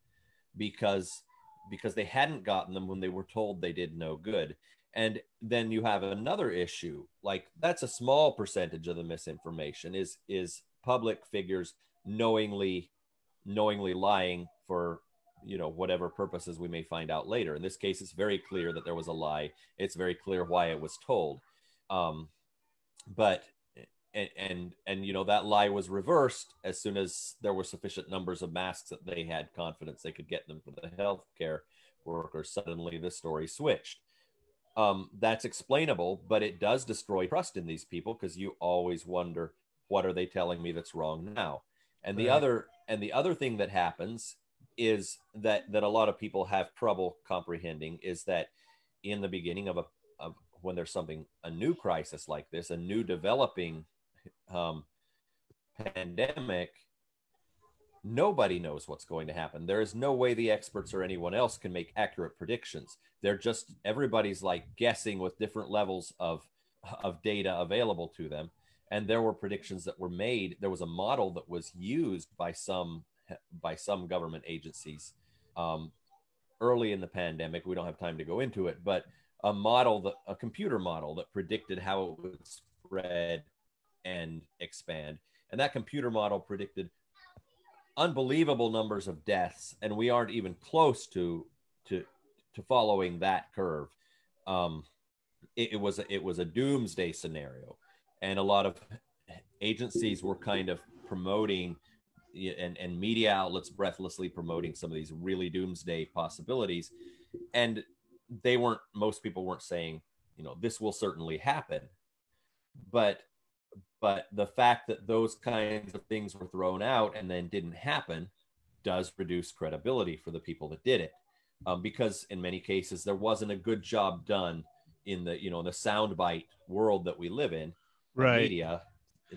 because because they hadn't gotten them when they were told they did no good. And then you have another issue, like that's a small percentage of the misinformation is is public figures knowingly knowingly lying for you know whatever purposes we may find out later. In this case it's very clear that there was a lie. It's very clear why it was told. Um but and and and you know that lie was reversed as soon as there were sufficient numbers of masks that they had confidence they could get them for the healthcare workers suddenly the story switched. Um, that's explainable but it does destroy trust in these people because you always wonder what are they telling me that's wrong now? And the Right. other and the other thing that happens is that that a lot of people have trouble comprehending is that in the beginning of a of when there's something a new crisis like this a new developing um, pandemic nobody knows what's going to happen. There is no way the experts or anyone else can make accurate predictions. They're just everybody's like guessing with different levels of of data available to them and there were predictions that were made. There was a model that was used by some by some government agencies um, early in the pandemic. We don't have time to go into it but a model that a computer model that predicted how it would spread and expand. And that computer model predicted unbelievable numbers of deaths and we aren't even close to to to following that curve. Um it, it was a, it was a doomsday scenario and a lot of agencies were kind of promoting and, and media outlets breathlessly promoting some of these really doomsday possibilities. And they weren't most people weren't saying you know this will certainly happen. But but the fact that those kinds of things were thrown out and then didn't happen does reduce credibility for the people that did it. Um, because in many cases there wasn't a good job done in the you know the soundbite world that we live in Right. media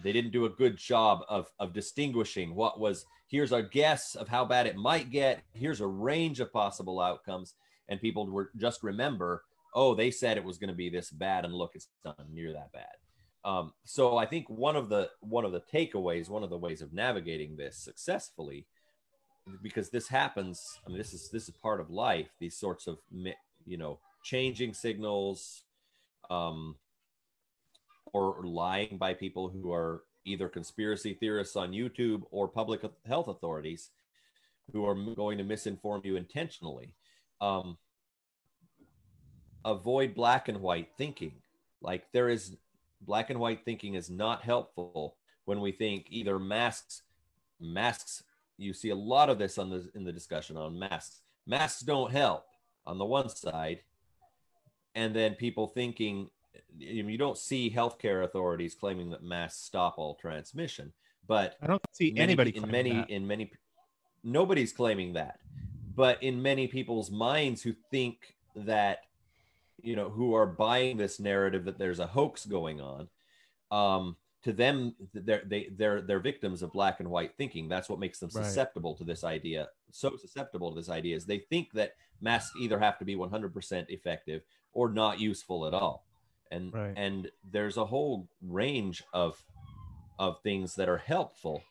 they didn't do a good job of of distinguishing what was here's our guess of how bad it might get here's a range of possible outcomes and people were just remember oh they said it was going to be this bad and look it's not near that bad um, so i think one of the one of the takeaways one of the ways of navigating this successfully because this happens i mean this is this is part of life these sorts of you know changing signals um, or lying by people who are either conspiracy theorists on YouTube or public health authorities who are going to misinform you intentionally. Um, avoid black and white thinking. Like there is black and white thinking is not helpful when we think either masks, masks. You see a lot of this on the in the discussion on masks. Masks don't help on the one side, and then people thinking you don't see healthcare authorities claiming that masks stop all transmission, but I don't see many- anybody in many that. in many nobody's claiming that but in many people's minds who think that you know who are buying this narrative that there's a hoax going on um to them they're they, they're they're victims of black and white thinking that's what makes them Right. susceptible to this idea so susceptible to this idea is they think that masks either have to be 100% effective or not useful at all and Right. and there's a whole range of of things that are helpful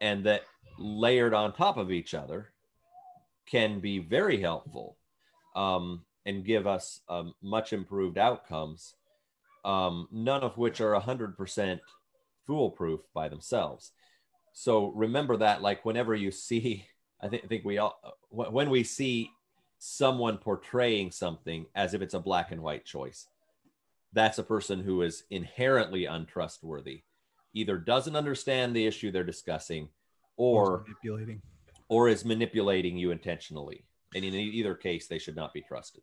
and that layered on top of each other can be very helpful um, and give us um, much improved outcomes um, none of which are 100% foolproof by themselves so remember that like whenever you see i think, I think we all when we see someone portraying something as if it's a black and white choice that's a person who is inherently untrustworthy, either doesn't understand the issue they're discussing, or manipulating. or is manipulating you intentionally. And in either case, they should not be trusted.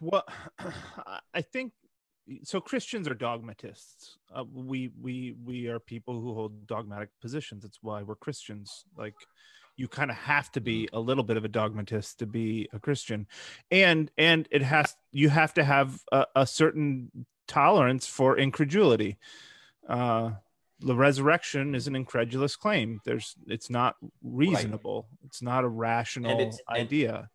Well, I think so. Christians are dogmatists. Uh, we we we are people who hold dogmatic positions. It's why we're Christians. Like you kind of have to be a little bit of a dogmatist to be a Christian, and and it has you have to have a, a certain tolerance for incredulity. Uh, the resurrection is an incredulous claim. There's it's not reasonable. It's not a rational it's- and- idea.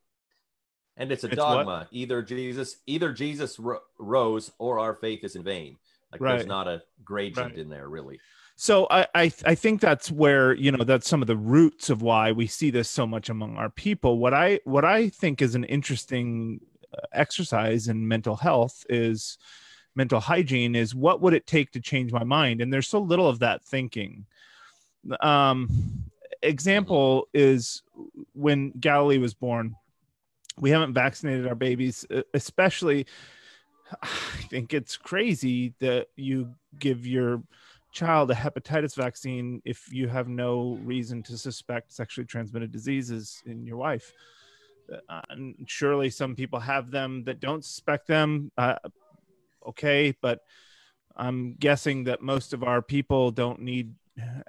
And it's a It's what? dogma. Either Jesus, either Jesus ro- rose, or our faith is in vain. Like there's not a gradient Right. in there, really. So I, I I think that's where you know that's some of the roots of why we see this so much among our people. What I what I think is an interesting uh, exercise in mental health is mental hygiene is what would it take to change my mind? And there's so little of that thinking. Um example is when galilee was born. We haven't vaccinated our babies especially i think it's crazy that you give your child a hepatitis vaccine if you have no reason to suspect sexually transmitted diseases in your wife. Uh, and surely some people have them that don't suspect them. Uh, okay but i'm guessing that most of our people don't need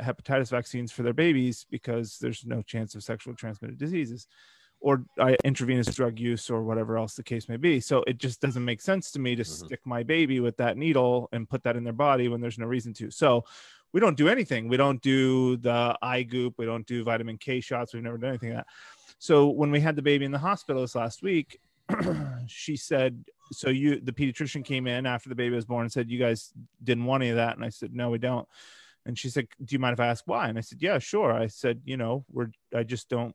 hepatitis vaccines for their babies because there's no chance of sexually transmitted diseases or uh, intravenous drug use or whatever else the case may be. So it just doesn't make sense to me to Mhm. stick my baby with that needle and put that in their body when there's no reason to. So we don't do anything. We don't do the eye goop. We don't do vitamin k shots. We've never done anything like that. So when we had the baby in the hospital this last week she said so you the pediatrician came in after the baby was born and said you guys didn't want any of that? And i said no we don't. And she said do you mind if i ask why? And i said yeah sure. I said you know we're i just don't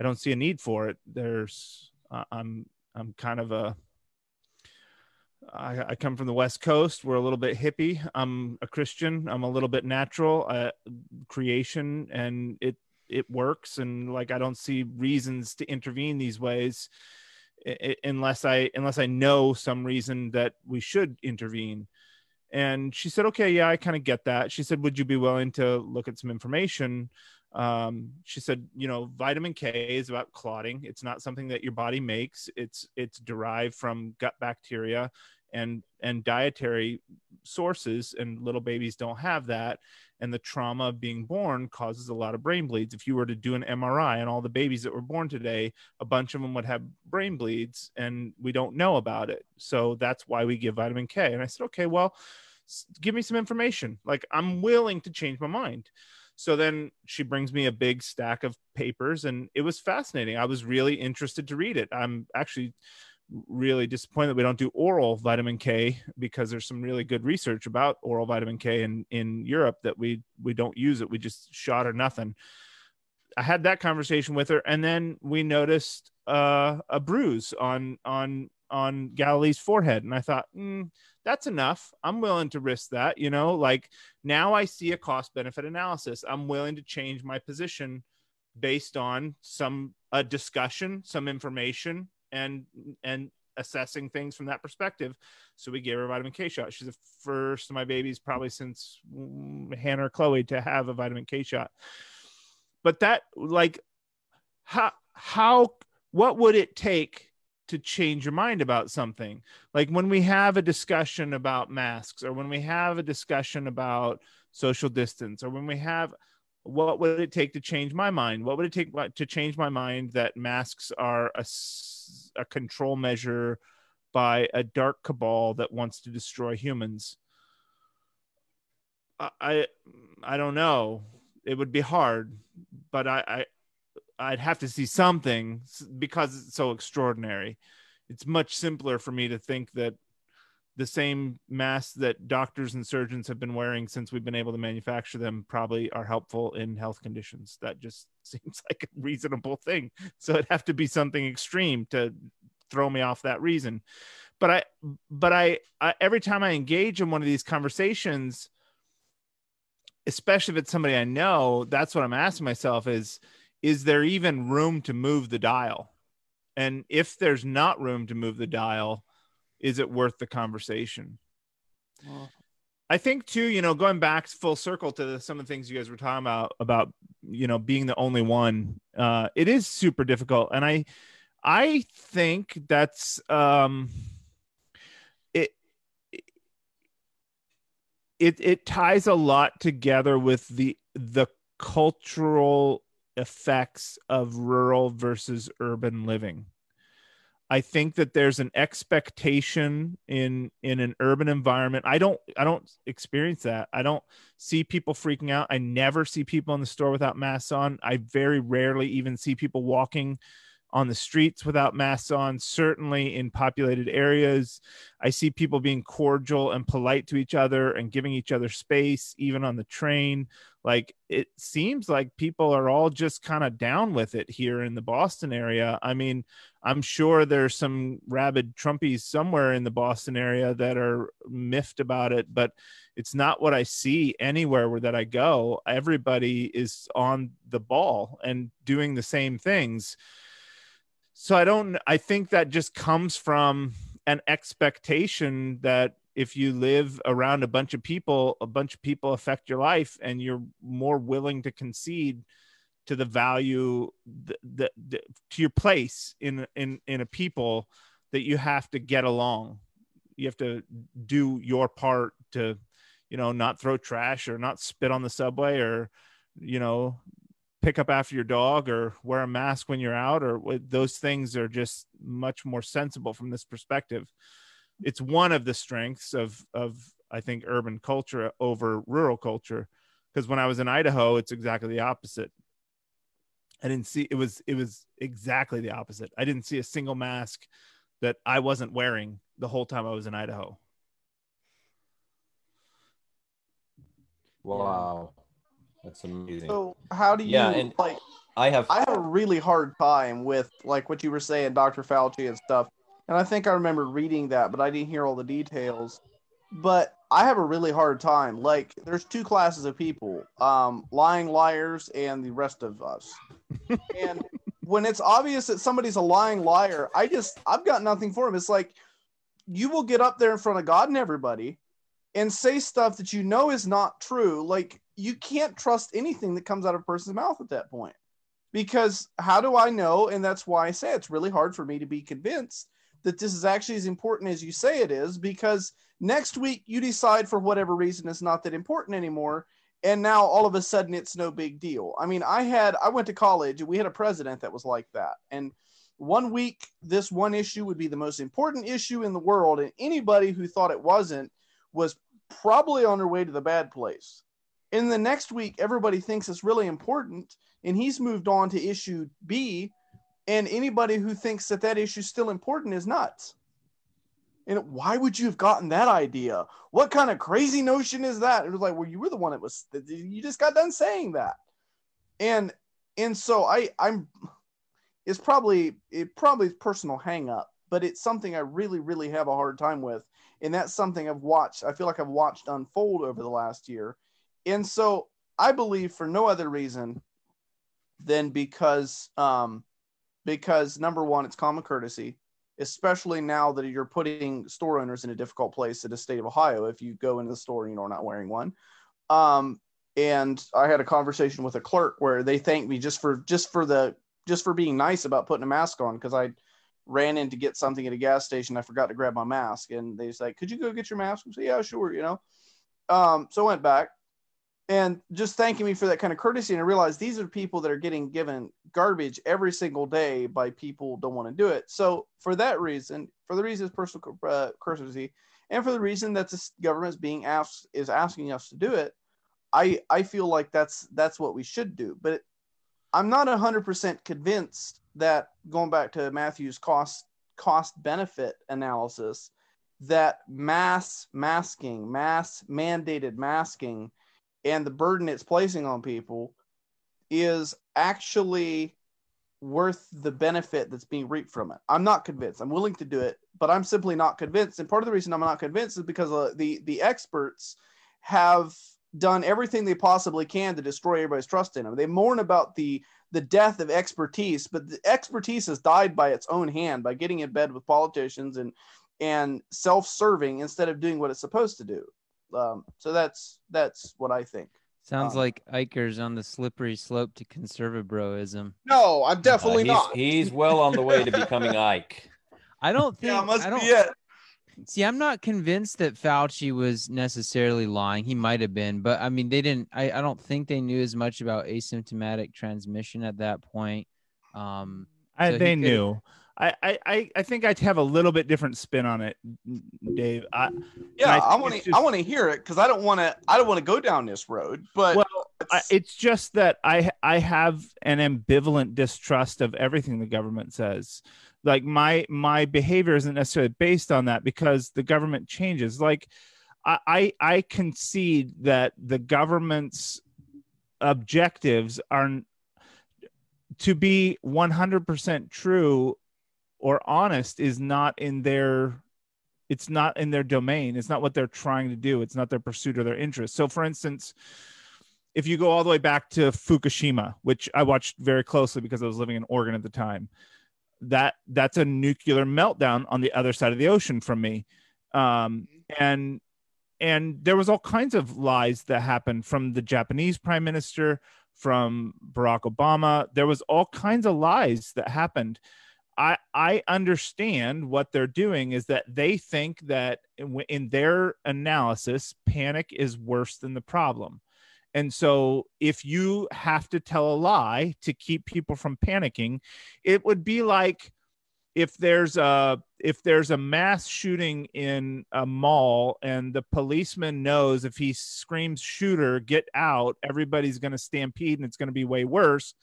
i don't see a need for it. There's uh, i'm i'm kind of a I, I come from the west coast. We're a little bit hippie. I'm a christian. I'm a little bit natural uh, creation and it it works. And like i don't see reasons to intervene these ways unless i unless i know some reason that we should intervene. And she said okay yeah i kind of get that. She said would you be willing to look at some information? Um, she said you know vitamin k is about clotting. It's not something that your body makes. It's it's derived from gut bacteria and and dietary sources and little babies don't have that. And the trauma of being born causes a lot of brain bleeds. If you were to do an mri on all the babies that were born today a bunch of them would have brain bleeds and we don't know about it. So that's why we give vitamin k. And i said okay well give me some information. Like i'm willing to change my mind. So then she brings me a big stack of papers and it was fascinating. I was really interested to read it. I'm actually really disappointed that we don't do oral vitamin K because there's some really good research about oral vitamin K in in Europe that we we don't use it. We just shot or nothing. I had that conversation with her, and then we noticed uh, a bruise on on on Galilee's forehead, and I thought, mm, that's enough. I'm willing to risk that. You know, like now I see a cost benefit analysis. I'm willing to change my position based on some a discussion, some information, and and assessing things from that perspective. So we gave her a vitamin K shot. She's the first of my babies, probably since mm, Hannah or Chloe, to have a vitamin K shot. But that, like, how how what would it take to change your mind about something? Like when we have a discussion about masks, or when we have a discussion about social distance, or when we have what would it take to change my mind? What would it take to change my mind that masks are a control measure by a dark cabal that wants to destroy humans? I, I, I don't know. It would be hard, but I, I, I'd have to see something because it's so extraordinary. It's much simpler for me to think that the same masks that doctors and surgeons have been wearing since we've been able to manufacture them probably are helpful in health conditions. That just seems like a reasonable thing. So it'd have to be something extreme to throw me off that reason. But I, but I, I every time I engage in one of these conversations, especially if it's somebody I know, that's what I'm asking myself is, is there even room to move the dial? And if there's not room to move the dial, is it worth the conversation? I think too, you know, going back full circle to the, some of the things you guys were talking about about you know being the only one, uh, it is super difficult, and I I think that's um, it it it ties a lot together with the the cultural effects of rural versus urban living. I think that there's an expectation in in an urban environment. I don't I don't experience that. I don't see people freaking out. I never see people in the store without masks on. I very rarely even see people walking on the streets without masks on, certainly in populated areas. I see people being cordial and polite to each other and giving each other space, even on the train. Like it seems like people are all just kind of down with it here in the Boston area. I mean, I'm sure there's some rabid Trumpies somewhere in the Boston area that are miffed about it, but it's not what I see anywhere where that I go. Everybody is on the ball and doing the same things so i don't i think that just comes from an expectation that if you live around a bunch of people a bunch of people affect your life and you're more willing to concede to the value the, the, the, to your place in in in a people that you have to get along. You have to do your part to you know not throw trash or not spit on the subway or you know pick up after your dog or wear a mask when you're out or those things are just much more sensible from this perspective. It's one of the strengths of of i think urban culture over rural culture because when i was in idaho it's exactly the opposite. I didn't see it was it was exactly the opposite. I didn't see a single mask that i wasn't wearing the whole time i was in idaho. Wow that's amazing. So how do you Yeah, and- like? I have I have a really hard time with like what you were saying, Dr. Fauci and stuff. And I think I remember reading that, but I didn't hear all the details. But I have a really hard time. Like, there's two classes of people: um, lying liars and the rest of us. and when it's obvious that somebody's a lying liar, I just I've got nothing for him. It's like you will get up there in front of God and everybody and say stuff that you know is not true. Like you can't trust anything that comes out of a person's mouth at that point. Because how do I know? And that's why I say it's really hard for me to be convinced that this is actually as important as you say it is. Because next week you decide for whatever reason it's not that important anymore. And now all of a sudden it's no big deal. I mean, I had, I went to college and we had a president that was like that. And one week, this one issue would be the most important issue in the world. And anybody who thought it wasn't was probably on her way to the bad place. In the next week everybody thinks it's really important and he's moved on to issue b and anybody who thinks that that issue is still important is nuts and why would you have gotten that idea? What kind of crazy notion is that? It was like well you were the one that was you just got done saying that. And and so i i'm it's probably it probably is personal hang up but it's something i really really have a hard time with and that's something i've watched i feel like i've watched unfold over the last year and so I believe for no other reason than because um, because number one, it's common courtesy, especially now that you're putting store owners in a difficult place in the state of Ohio. If you go into the store and you're not wearing one, um, and I had a conversation with a clerk where they thanked me just for just for the just for being nice about putting a mask on because I ran in to get something at a gas station. I forgot to grab my mask, and they was like, "Could you go get your mask?" I said, "Yeah, sure." You know. Um, so I went back and just thanking me for that kind of courtesy. And I realized these are people that are getting given garbage every single day by people don't want to do it. So for that reason, for the reason it's personal uh, courtesy, and for the reason that the government is being asked is asking us to do it, I I feel like that's that's what we should do. But I'm not hundred percent convinced that going back to Matthew's cost cost benefit analysis, that mass masking, mass mandated masking and the burden it's placing on people is actually worth the benefit that's being reaped from it. I'm not convinced. I'm willing to do it, but I'm simply not convinced. And part of the reason I'm not convinced is because uh, the the experts have done everything they possibly can to destroy everybody's trust in them. They mourn about the the death of expertise, but the expertise has died by its own hand by getting in bed with politicians and and self-serving instead of doing what it's supposed to do um, so that's that's what I think. Sounds Um, like Iker's on the slippery slope to conservabroism. No, I'm definitely Uh, he's, not. He's well on the way to becoming Icke. I don't think. yeah, must I don't, be it. See, I'm not convinced that Fauci was necessarily lying. He might have been, but I mean, they didn't. I, I don't think they knew as much about asymptomatic transmission at that point. Um, I, So they knew. I, I, I- I think I'd have a little bit different spin on it, Dave. I, Yeah, I I want to. I want to hear it because I don't want to. I don't want to go down this road. But well, I, it's- it's just that I I have an ambivalent distrust of everything the government says. Like my my behavior isn't necessarily based on that because the government changes. Like I I, I concede that the government's objectives are to be 100% true or honest is not in their it's not in their domain it's not what they're trying to do it's not their pursuit or their interest so for instance if you go all the way back to fukushima which i watched very closely because i was living in oregon at the time that that's a nuclear meltdown on the other side of the ocean from me. Um, and and there was all kinds of lies that happened from the japanese prime minister from barack obama. There was all kinds of lies that happened. I I understand what they're doing is that they think that in, in their analysis, panic is worse than the problem. And so if you have to tell a lie to keep people from panicking, it would be like if there's a if there's a mass shooting in a mall and the policeman knows if he screams shooter get out everybody's going to stampede and it's going to be way worse.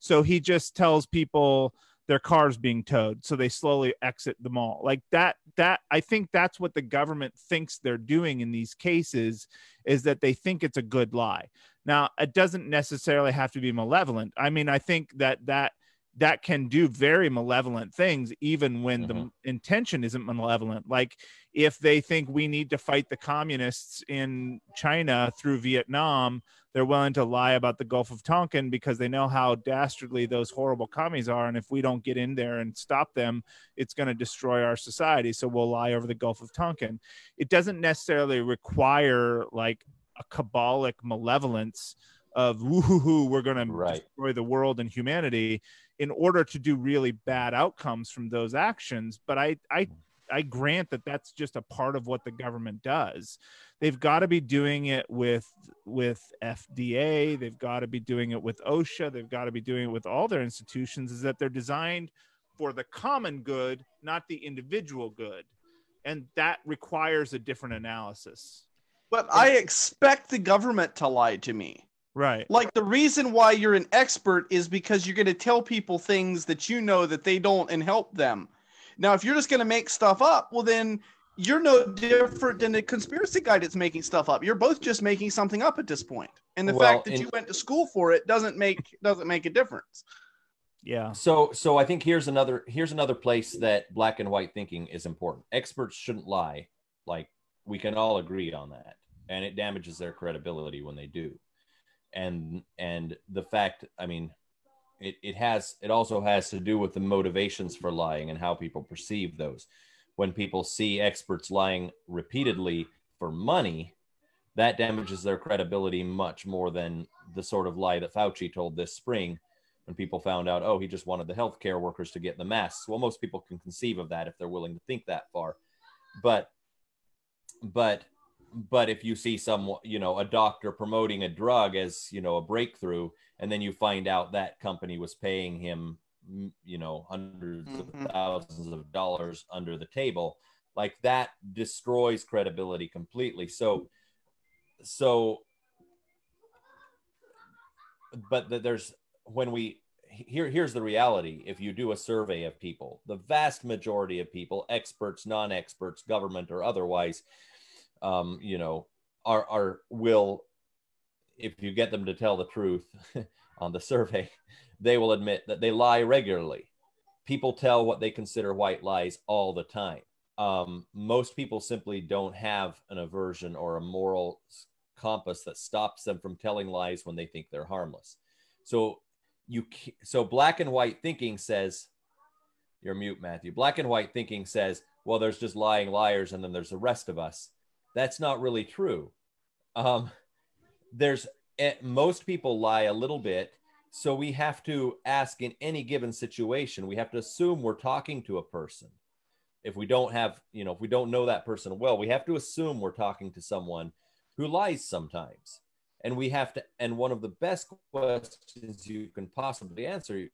So he just tells people their cars being towed so they slowly exit the mall. Like that that i think that's what the government thinks they're doing in these cases is that they think it's a good lie. Now it doesn't necessarily have to be malevolent. I mean i think that that that can do very malevolent things even when the Mhm. intention isn't malevolent. Like if they think we need to fight the communists in china through vietnam they're willing to lie about the Gulf of Tonkin because they know how dastardly those horrible commies are. And if we don't get in there and stop them, it's going to destroy our society. So we'll lie over the Gulf of Tonkin. It doesn't necessarily require like a cabalic malevolence of woohoo, we're going to destroy the world and humanity in order to do really bad outcomes from those actions. But I, I, mm. I grant that that's just a part of what the government does. They've got to be doing it with with FDA they've got to be doing it with OSHA. They've got to be doing it with all their institutions is that they're designed for the common good not the individual good. And that requires a different analysis. But I expect the government to lie to me. right. Like the reason why you're an expert is because you're going to tell people things that you know that they don't and help them. Now, if you're just going to make stuff up, well, then you're no different than a conspiracy guy that's making stuff up. You're both just making something up at this point. And the Well, fact that in- you went to school for it doesn't make doesn't make a difference. yeah So so I think here's another here's another place that black and white thinking is important. Experts shouldn't lie. Like we can all agree on that. And it damages their credibility when they do. And and the fact, I mean, it, it has it also has to do with the motivations for lying and how people perceive those. When people see experts lying repeatedly for money, that damages their credibility much more than the sort of lie that Fauci told this spring when people found out, oh, he just wanted the healthcare workers to get the masks. Well, most people can conceive of that if they're willing to think that far. But, but, but if you see some, you know, a doctor promoting a drug as, you know, a breakthrough, and then you find out that company was paying him, you know, 100s Mhm. of thousands of dollars under the table, like that destroys credibility completely. So, so but th- there's when we here here's the reality if you do a survey of people the vast majority of people experts non-experts government or otherwise um, you know are are will if you get them to tell the truth on the survey they will admit that they lie regularly. People tell what they consider white lies all the time. Um, most people simply don't have an aversion or a moral compass that stops them from telling lies when they think they're harmless. So you so black and white thinking says you're mute matthew. Black and white thinking says well there's just lying liars and then there's the rest of us. That's not really true. Um, there's eh, most people lie a little bit. So we have to ask in any given situation, we have to assume we're talking to a person. If we don't have, you know, if we don't know that person well, we have to assume we're talking to someone who lies sometimes. And we have to, and one of the best questions you can possibly answer,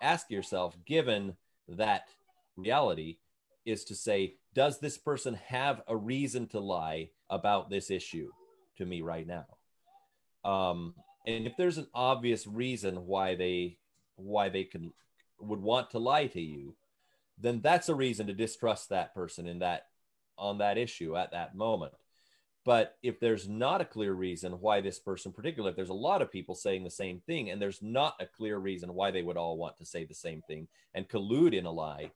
ask yourself, given that reality, is to say, does this person have a reason to lie about this issue to me right now? Um, and if there's an obvious reason why they why they can would want to lie to you, then that's a reason to distrust that person in that on that issue at that moment. But if there's not a clear reason why this person, particularly if there's a lot of people saying the same thing, and there's not a clear reason why they would all want to say the same thing and collude in a lie,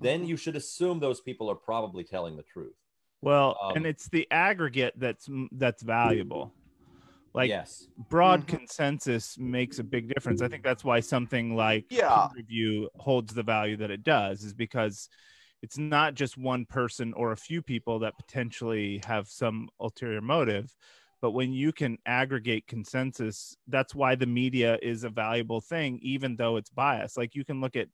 then you should assume those people are probably telling the truth. Well, Um, and it's the aggregate that's that's valuable. Like yes, broad Mhm. consensus makes a big difference. I think that's why something like Yeah. peer review holds the value that it does, is because it's not just one person or a few people that potentially have some ulterior motive, but when you can aggregate consensus, that's why the media is a valuable thing, even though it's biased. Like you can look at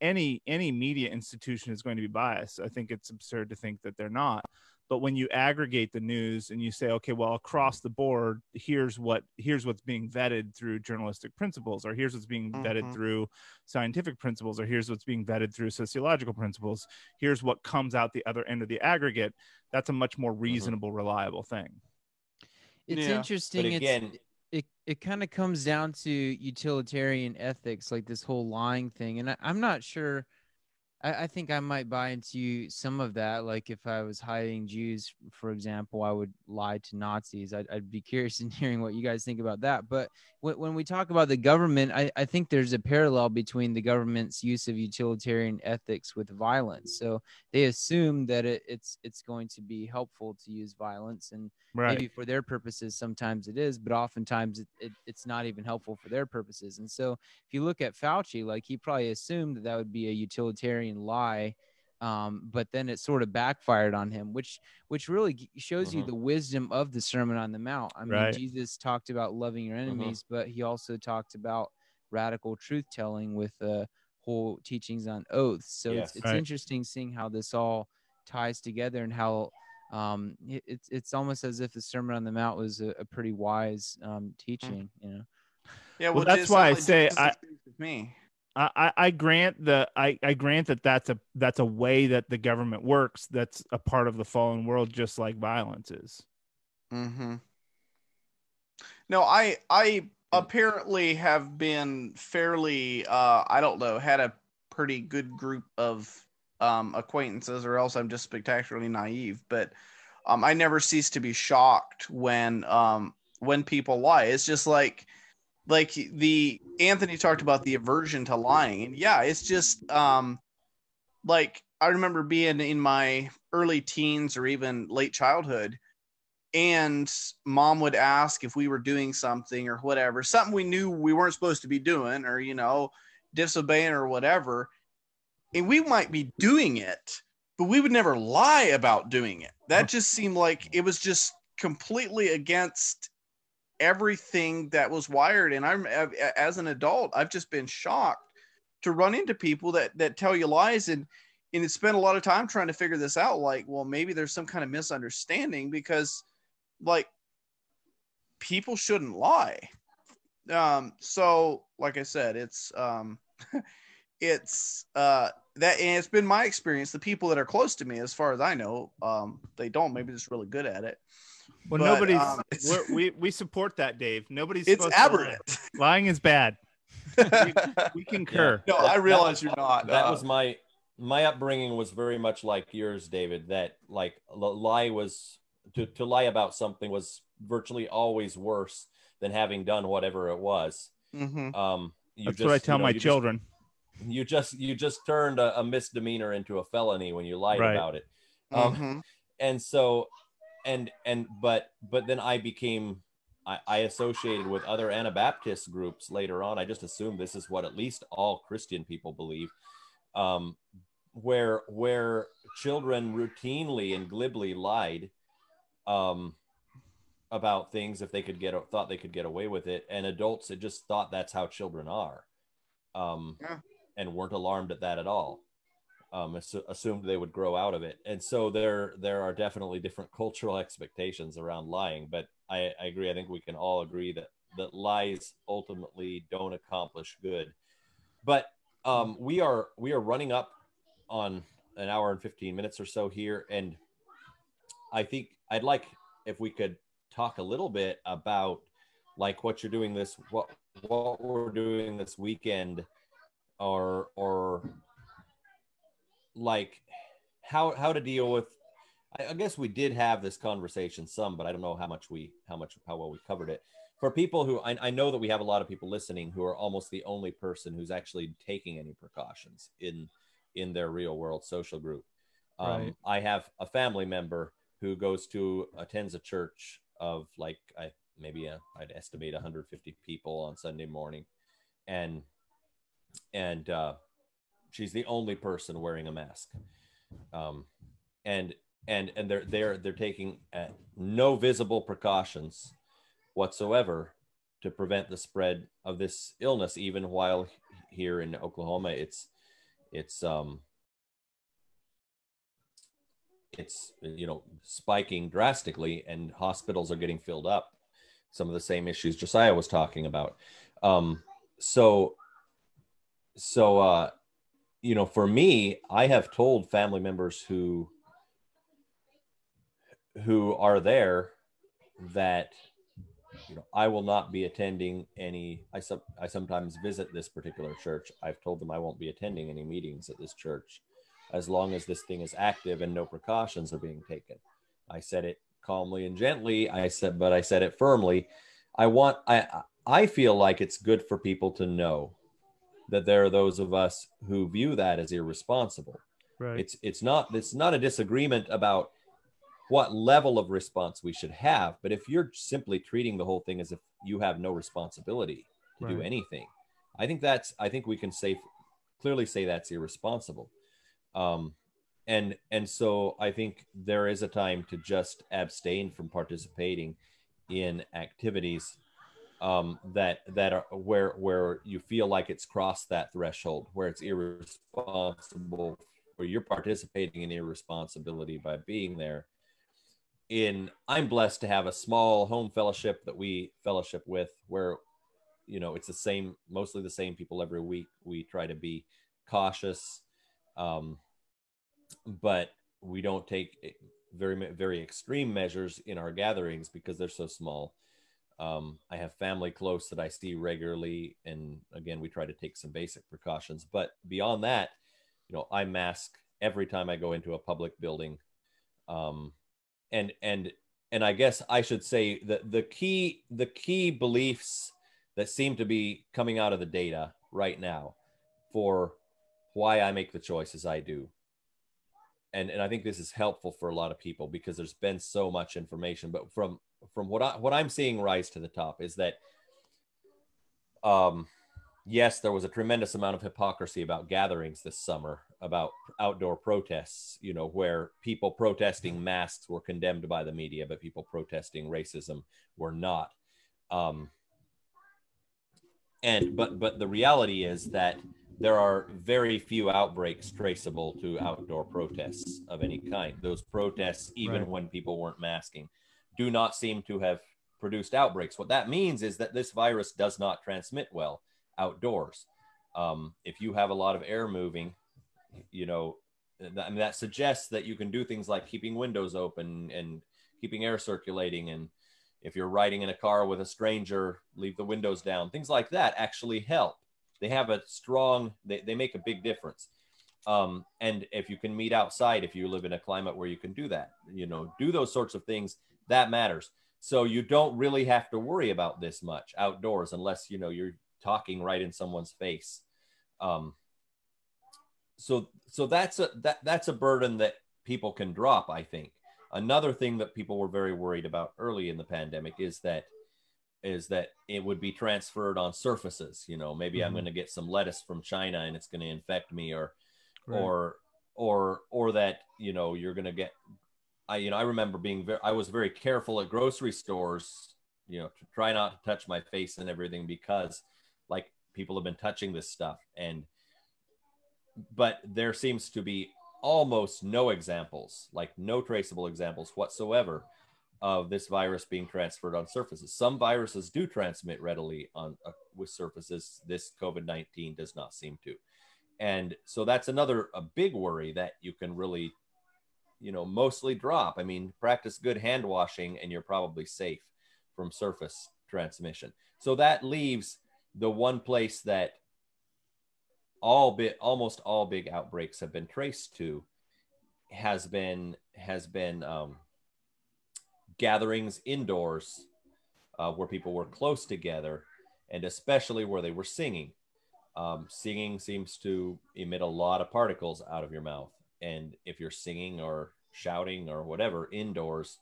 any any media institution is going to be biased. I think it's absurd to think that they're not but when you aggregate the news and you say okay well across the board here's what here's what's being vetted through journalistic principles or here's what's being vetted Mhm. through scientific principles or here's what's being vetted through sociological principles here's what comes out the other end of the aggregate that's a much more reasonable reliable thing It's Yeah. interesting. but it's, again, it it kind of comes down to utilitarian ethics, like this whole lying thing. And I, I'm not sure. I, I think I might buy into some of that. Like if I was hiding Jews, for example, I would lie to Nazis. I'd, I'd be curious in hearing what you guys think about that. But when, when we talk about the government, I, I think there's a parallel between the government's use of utilitarian ethics with violence. So they assume that it, it's it's going to be helpful to use violence and right maybe for their purposes sometimes it is but oftentimes it, it, it's not even helpful for their purposes and so if you look at fauci like he probably assumed that that would be a utilitarian lie um, but then it sort of backfired on him which which really g- shows you Mhm. the wisdom of the sermon on the mount i mean Right. jesus talked about loving your enemies but he also talked about radical truth telling with uh, whole teachings on oaths so Yes. it's, it's Right. interesting seeing how this all ties together and how um it, it's it's almost as if the sermon on the mount was a, a pretty wise um teaching you know Yeah, Well, that's why I say Jesus I- agrees me. I, I- grant the I, I grant that that's a that's a way that the government works that's a part of the fallen world just like violence is Mm-hmm. No, I I apparently have been fairly uh I don't know, had a pretty good group of um acquaintances or else I'm just spectacularly naive, but um I never cease to be shocked when um when people lie. It's just like like the Anthony talked about the aversion to lying. And yeah, it's just um like I remember being in my early teens or even late childhood and mom would ask if we were doing something or whatever, something we knew we weren't supposed to be doing or, you know, disobeying or whatever. And we might be doing it, but we would never lie about doing it. That just seemed like it was just completely against everything that was wired. And I'm, as an adult, I've just been shocked to run into people that, that tell you lies and, and spend a lot of time trying to figure this out. Like, well, maybe there's some kind of misunderstanding because like people shouldn't lie um so like i said it's um it's uh that and it's been my experience the people that are close to me as far as i know um they don't maybe just really good at it well But, nobody's um, we're, we we support that dave nobody's it's supposed to lie. aberrant lying is bad we concur no i realize you're not that uh, was my my upbringing was very much like yours david that like lie was to, to lie about something was virtually always worse than having done whatever it was mhm. um you that's just, what i tell you know, my you just- children you just you just turned a, a misdemeanor into a felony when you lied Right. about it um, Mhm. and so and and but but then i became I, I associated with other anabaptist groups later on. I just assumed this is what at least all christian people believe um, where where children routinely and glibly lied um, about things if they could get thought they could get away with it. And adults had just thought that's how children are um, Yeah. and weren't alarmed at that at all um, assu- assumed they would grow out of it. And so there there are definitely different cultural expectations around lying but I, I agree. I think we can all agree that that lies ultimately don't accomplish good. But um, we are we are running up on an hour and 15 minutes or so here and i think i'd like if we could talk a little bit about like what you're doing this what what we're doing this weekend or or like how how to deal with I, I guess we did have this conversation some but i don't know how much we how much how well we covered it. For people who I, I know that we have a lot of people listening who are almost the only person who's actually taking any precautions in in their real world social group. Um, Right. i have a family member who goes to attends a church of like i maybe a, i'd estimate 150 people on sunday morning. And and uh, she's the only person wearing a mask. Um, and and and they're they're they're taking uh, no visible precautions whatsoever to prevent the spread of this illness even while here in oklahoma. It's it's um it's you know spiking drastically and hospitals are getting filled up. Some of the same issues josiah was talking about. Um so so uh you know for me i have told family members who who are there that you know i will not be attending any i sub i sometimes visit this particular church. I've told them i won't be attending any meetings at this church as long as this thing is active and no precautions are being taken. I said it calmly and gently. I said but i said it firmly. I want i i feel like it's good for people to know that there are those of us who view that as irresponsible. Right. it's it's not it's not a disagreement about what level of response we should have but if you're simply treating the whole thing as if you have no responsibility to do anything i think that's i think we can say clearly say that's irresponsible. Um and and so i think there is a time to just abstain from participating in activities um that that are where where you feel like it's crossed that threshold where it's irresponsible where you're participating in irresponsibility by being there. In i'm blessed to have a small home fellowship that we fellowship with where you know it's the same mostly the same people every week. We try to be cautious um, but we don't take very very extreme measures in our gatherings because they're so small um, i have family close that i see regularly and again we try to take some basic precautions but beyond that you know i mask every time i go into a public building. Um, and and and i guess i should say that the key the key beliefs that seem to be coming out of the data right now for why i make the choices i do. And and i think this is helpful for a lot of people because there's been so much information but from from what i what i'm seeing rise to the top is that um yes there was a tremendous amount of hypocrisy about gatherings this summer about outdoor protests you know where people protesting masks were condemned by the media but people protesting racism were not um and but but the reality is that there are very few outbreaks traceable to outdoor protests of any kind those protests even Right. when people weren't masking do not seem to have produced outbreaks. What that means is that this virus does not transmit well outdoors. Um, if you have a lot of air moving you know I mean, that suggests that you can do things like keeping windows open and keeping air circulating. And if you're riding in a car with a stranger leave the windows down. Things like that actually help. They have a strong they, they make a big difference. Um, and if you can meet outside if you live in a climate where you can do that you know do those sorts of things that matters so you don't really have to worry about this much outdoors unless you know you're talking right in someone's face um, so so that's a that that's a burden that people can drop i think another thing that people were very worried about early in the pandemic is that is that it would be transferred on surfaces you know maybe i'm Mhm. going to get some lettuce from china and it's going to infect me or Right. or or or that you know you're going to get I you know I remember being very I was very careful at grocery stores, you know, to try not to touch my face and everything because like people have been touching this stuff and but there seems to be almost no examples, like no traceable examples whatsoever of this virus being transferred on surfaces. Some viruses do transmit readily on uh, with surfaces. This COVID-19 does not seem to. And so that's another a big worry that you can really you know mostly drop. I mean, practice good hand washing and you're probably safe from surface transmission. So that leaves the one place that all bit almost all big outbreaks have been traced to has been has been um, gatherings indoors uh, where people were close together and especially where they were singing um, singing seems to emit a lot of particles out of your mouth and if you're singing or shouting or whatever indoors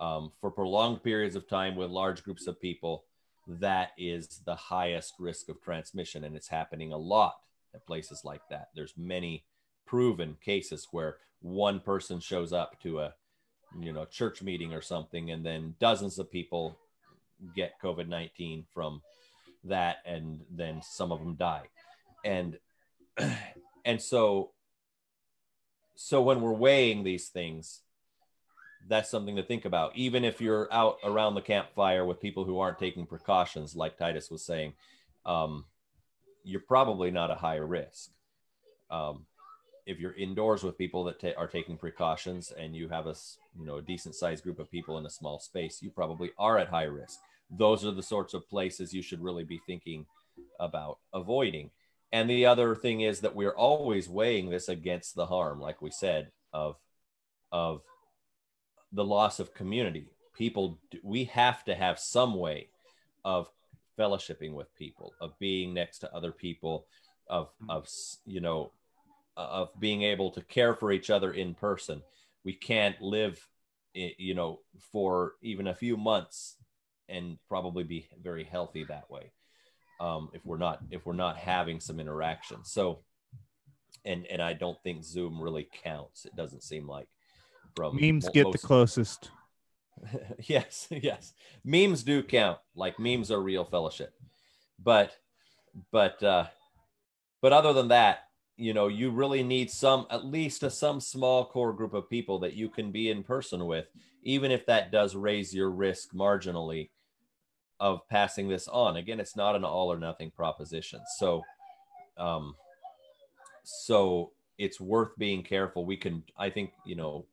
um, for prolonged periods of time with large groups of people that is the highest risk of transmission and it's happening a lot at places like that. There's many proven cases where one person shows up to a you know church meeting or something and then dozens of people get covid-19 from that and then some of them die. And and so so when we're weighing these things that's something to think about. Even if you're out around the campfire with people who aren't taking precautions like titus was saying um, you're probably not a higher risk. Um, if you're indoors with people that are taking precautions and you have a you know a decent sized group of people in a small space you probably are at high risk. Those are the sorts of places you should really be thinking about avoiding and the other thing is that we're always weighing this against the harm like we said of of the loss of community people we have to have some way of fellowshipping with people of being next to other people of of you know of being able to care for each other in person. We can't live, you know, for even a few months and probably be very healthy that way um, if we're not if we're not having some interaction. So, and and I don't think Zoom really counts. It doesn't seem like from memes get the closest. yes, yes, memes do count. Like memes are real fellowship, but but uh, but other than that, you know you really need some at least a some small core group of people that you can be in person with even if that does raise your risk marginally of passing this on. Again it's not an all or nothing proposition. So um so it's worth being careful. We can i think you know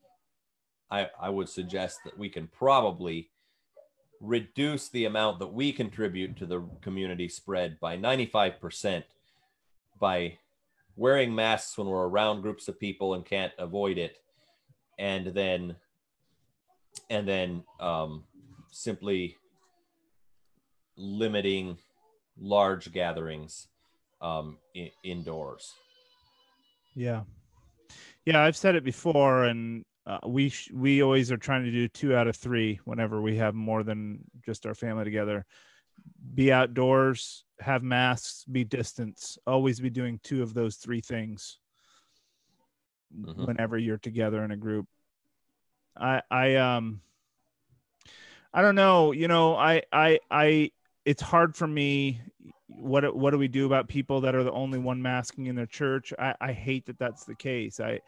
i i would suggest that we can probably reduce the amount that we contribute to the community spread by 95% by wearing masks when we're around groups of people and can't avoid it. And then and then um, simply limiting large gatherings um, in, indoors yeah yeah i've said it before and uh, we sh- we always are trying to do two out of three whenever we have more than just our family together be outdoors, have masks, be distance. Always be doing two of those three things mm-hmm. whenever you're together in a group. I I um I don't know, you know, I I I it's hard for me what what do we do about people that are the only one masking in their church? I I hate that that's the case. I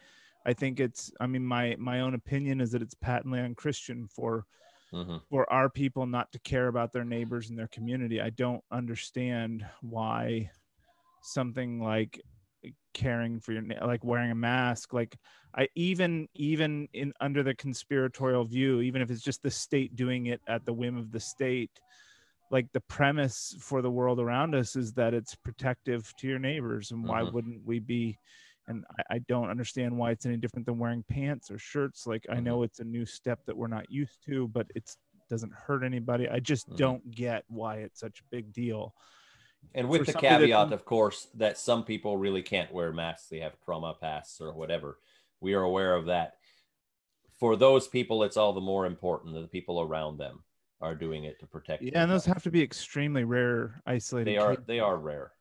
I think it's I mean my my own opinion is that it's patently unchristian for mm-hmm. for our people not to care about their neighbors and their community. I don't understand why something like caring for your like wearing a mask like i even even in under the conspiratorial view even if it's just the state doing it at the whim of the state like the premise for the world around us is that it's protective to your neighbors and why mm-hmm. wouldn't we be and I, I, don't understand why it's any different than wearing pants or shirts. Like I know mm-hmm. it's a new step that we're not used to, but it doesn't hurt anybody. I just mm-hmm. don't get why it's such a big deal. And with For the caveat, that, of course, that some people really can't wear masks; they have trauma pasts or whatever. We are aware of that. For those people, it's all the more important that the people around them are doing it to protect. Yeah, and those have to be extremely rare, isolated. They are. They are rare.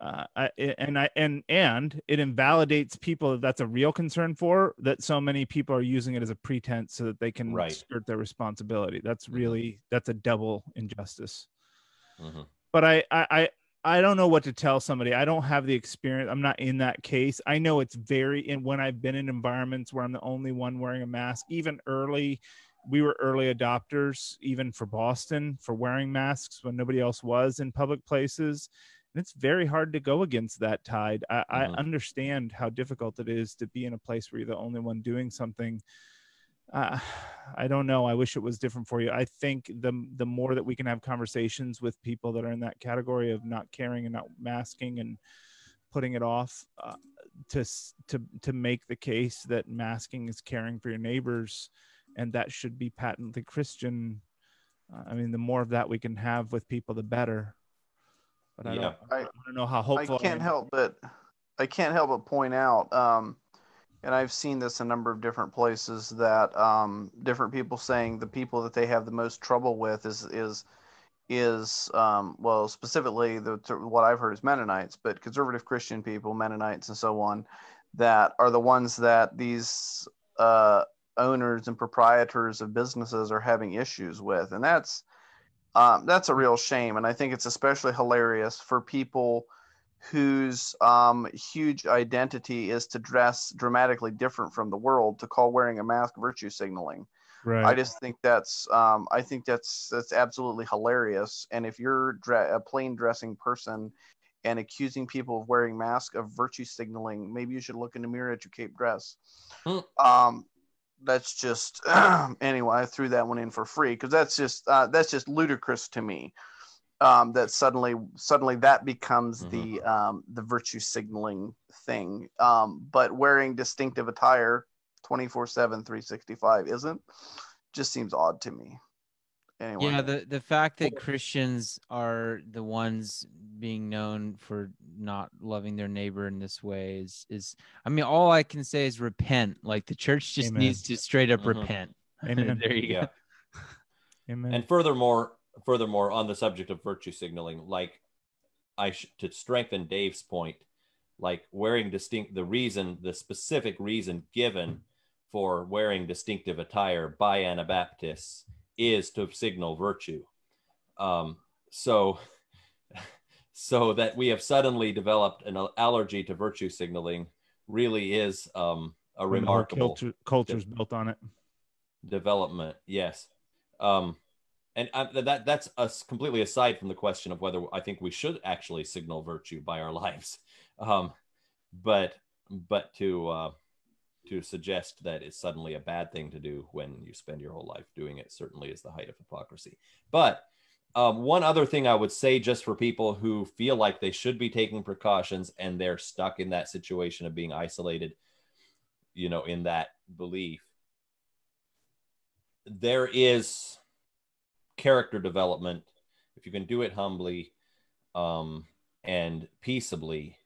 uh, I, and I and and it invalidates people that that's a real concern for that so many people are using it as a pretense so that they can Right. skirt their responsibility. That's Mhm. really that's a double injustice. Mhm. But I I I I don't know what to tell somebody. I don't have the experience. I'm not in that case. I know it's very and when I've been in environments where I'm the only one wearing a mask, even early we were early adopters even for Boston for wearing masks when nobody else was in public places and it's very hard to go against that tide. I, I Mhm. understand how difficult it is to be in a place where you're the only one doing something. Uh, I don't know. I wish it was different for you. I think the the more that we can have conversations with people that are in that category of not caring and not masking and putting it off, uh, to to to make the case that masking is caring for your neighbors, and that should be patently Christian. Uh, I mean, the more of that we can have with people, the better. But I Yeah. don't, I- I, don't know how hopeful I can't am. help but I can't help but point out, um, and I've seen this a number of different places that um, different people saying the people that they have the most trouble with is is is um, well specifically the what I've heard is Mennonites, but conservative Christian people, Mennonites, and so on, that are the ones that these uh, owners and proprietors of businesses are having issues with, and that's um, that's a real shame. And I think it's especially hilarious for people whose um, huge identity is to dress dramatically different from the world to call wearing a mask virtue signaling. Right. I just think that's um, I think that's that's absolutely hilarious. And if you're dre- a plain dressing person and accusing people of wearing masks of virtue signaling, maybe you should look in the mirror at your cape dress. Hmm. Um, that's just anyway. I threw that one in for free because that's just uh, that's just ludicrous to me. Um, that suddenly suddenly that becomes the um, the virtue signaling thing. Um, but wearing distinctive attire 24 7 365 isn't just seems odd to me anyway Yeah, the the fact that Christians are the ones being known for not loving their neighbor in this way is is I mean all I can say is repent. Like the church just Amen. needs to straight up Mhm. repent. Amen. there you go. Amen. And furthermore, furthermore, on the subject of virtue signaling, like I sh- to strengthen Dave's point, like wearing distinct the reason, the specific reason given for wearing distinctive attire by Anabaptists is to signal virtue. Um, so, so that we have suddenly developed an allergy to virtue signaling really is um, a When the whole remarkable culture, culture's built on it. development yes um and I, that that's us completely aside from the question of whether i think we should actually signal virtue by our lives um but but to uh to suggest that it's suddenly a bad thing to do when you spend your whole life doing it certainly is the height of hypocrisy. But um, one other thing I would say, just for people who feel like they should be taking precautions and they're stuck in that situation of being isolated, you know, in that belief, there is character development. If you can do it humbly um, and peaceably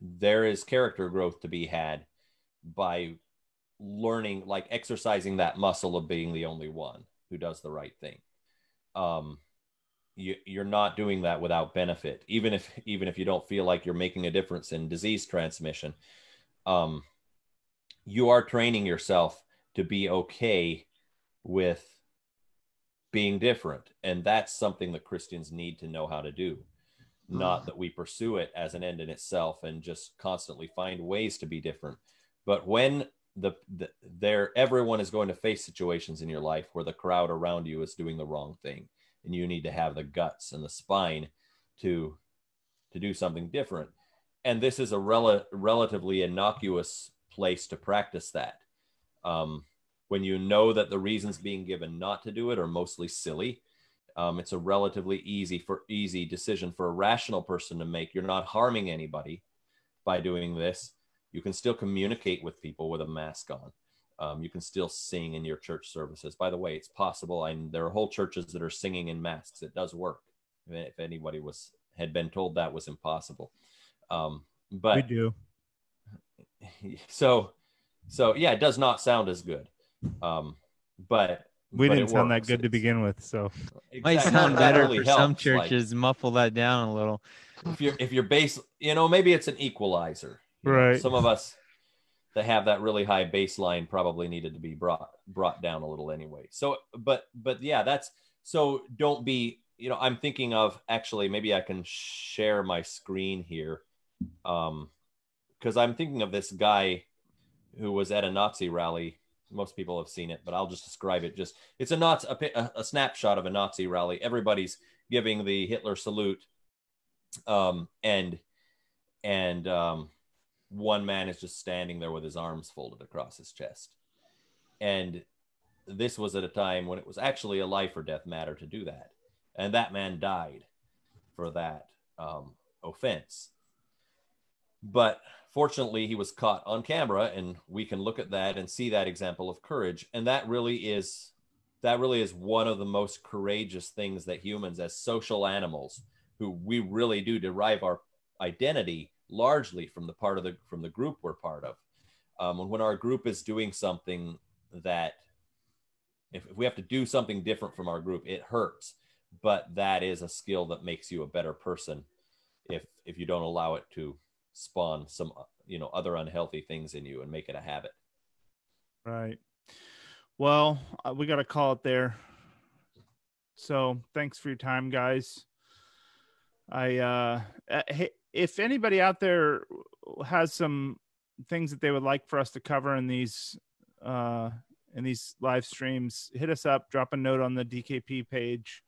there is character growth to be had by learning like exercising that muscle of being the only one who does the right thing. Um, you, you're not doing that without benefit. Even if even if you don't feel like you're making a difference in disease transmission um, you are training yourself to be okay with being different. And that's something that christians need to know how to do. Not that we pursue it as an end in itself and just constantly find ways to be different but when the, the there everyone is going to face situations in your life where the crowd around you is doing the wrong thing and you need to have the guts and the spine to to do something different. And this is a rel- relatively innocuous place to practice that. Um, when you know that the reasons being given not to do it are mostly silly um, it's a relatively easy for easy decision for a rational person to make. You're not harming anybody by doing this you can still communicate with people with a mask on um, you can still sing in your church services by the way it's possible and there are whole churches that are singing in masks it does work if anybody was had been told that was impossible um, but we do. so so yeah it does not sound as good um but We but didn't sound works. that good to begin with. So Might sound better really for some helps, like- churches. Muffle that down a little. if you're if you're base, you know, maybe it's an equalizer. Right. Some of us that have that really high baseline probably needed to be brought brought down a little anyway. So, but but yeah, that's so. Don't be. You know, I'm thinking of actually maybe I can share my screen here, um, because I'm thinking of this guy who was at a Nazi rally. Most people have seen it, but I'll just describe it. Just it's a Nazi, a, a, a snapshot of a Nazi rally. Everybody's giving the Hitler salute, um, and and um, one man is just standing there with his arms folded across his chest. And this was at a time when it was actually a life or death matter to do that, and that man died for that um, offense. But fortunately, he was caught on camera, and we can look at that and see that example of courage. And that really is that really is one of the most courageous things that humans, as social animals, who we really do derive our identity largely from the part of the from the group we're part of. Um, and when our group is doing something that, if, if we have to do something different from our group, it hurts. But that is a skill that makes you a better person. If if you don't allow it to spawn some you know other unhealthy things in you and make it a habit. Right. Well, uh, we got to call it there. So thanks for your time, guys. I, uh, uh, hey, if anybody out there has some things that they would like for us to cover in these, uh, in these live streams, hit us up, drop a note on the DKP page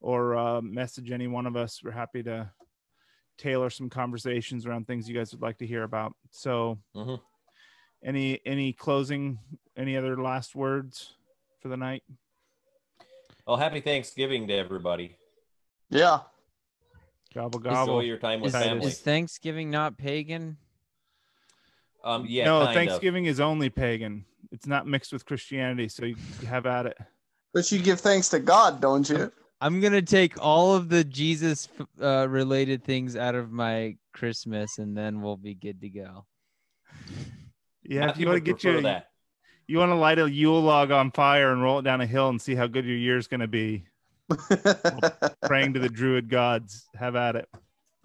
or, uh, message any one of us. We're happy to tailor some conversations around things you guys would like to hear about. So, Mhm. any any closing any other last words for the night Well, happy Thanksgiving to everybody. Yeah. Gobble Enjoy gobble your time with Is- family. Is Thanksgiving not pagan? Um, yeah, no kind of. thanksgiving is only pagan it's not mixed with christianity so you have at it But you give thanks to God, don't you? I'm gonna take all of the Jesus uh, related things out of my Christmas, and then we'll be good to go. yeah if you want to get prefer your that. you want to light a yule log on fire and roll it down a hill and see how good your year's going to be praying to the druid gods have at it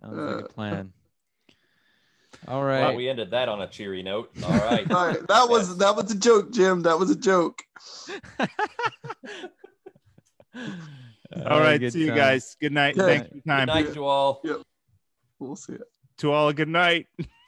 Sounds like a Uh, plan. All Well, we ended that on a cheery note. All right. All right, that was that was a joke, Jim. That was a joke. all right good see you guys good night Yeah. thanks for your Good time night to all. Yep. We'll see it. to all a good night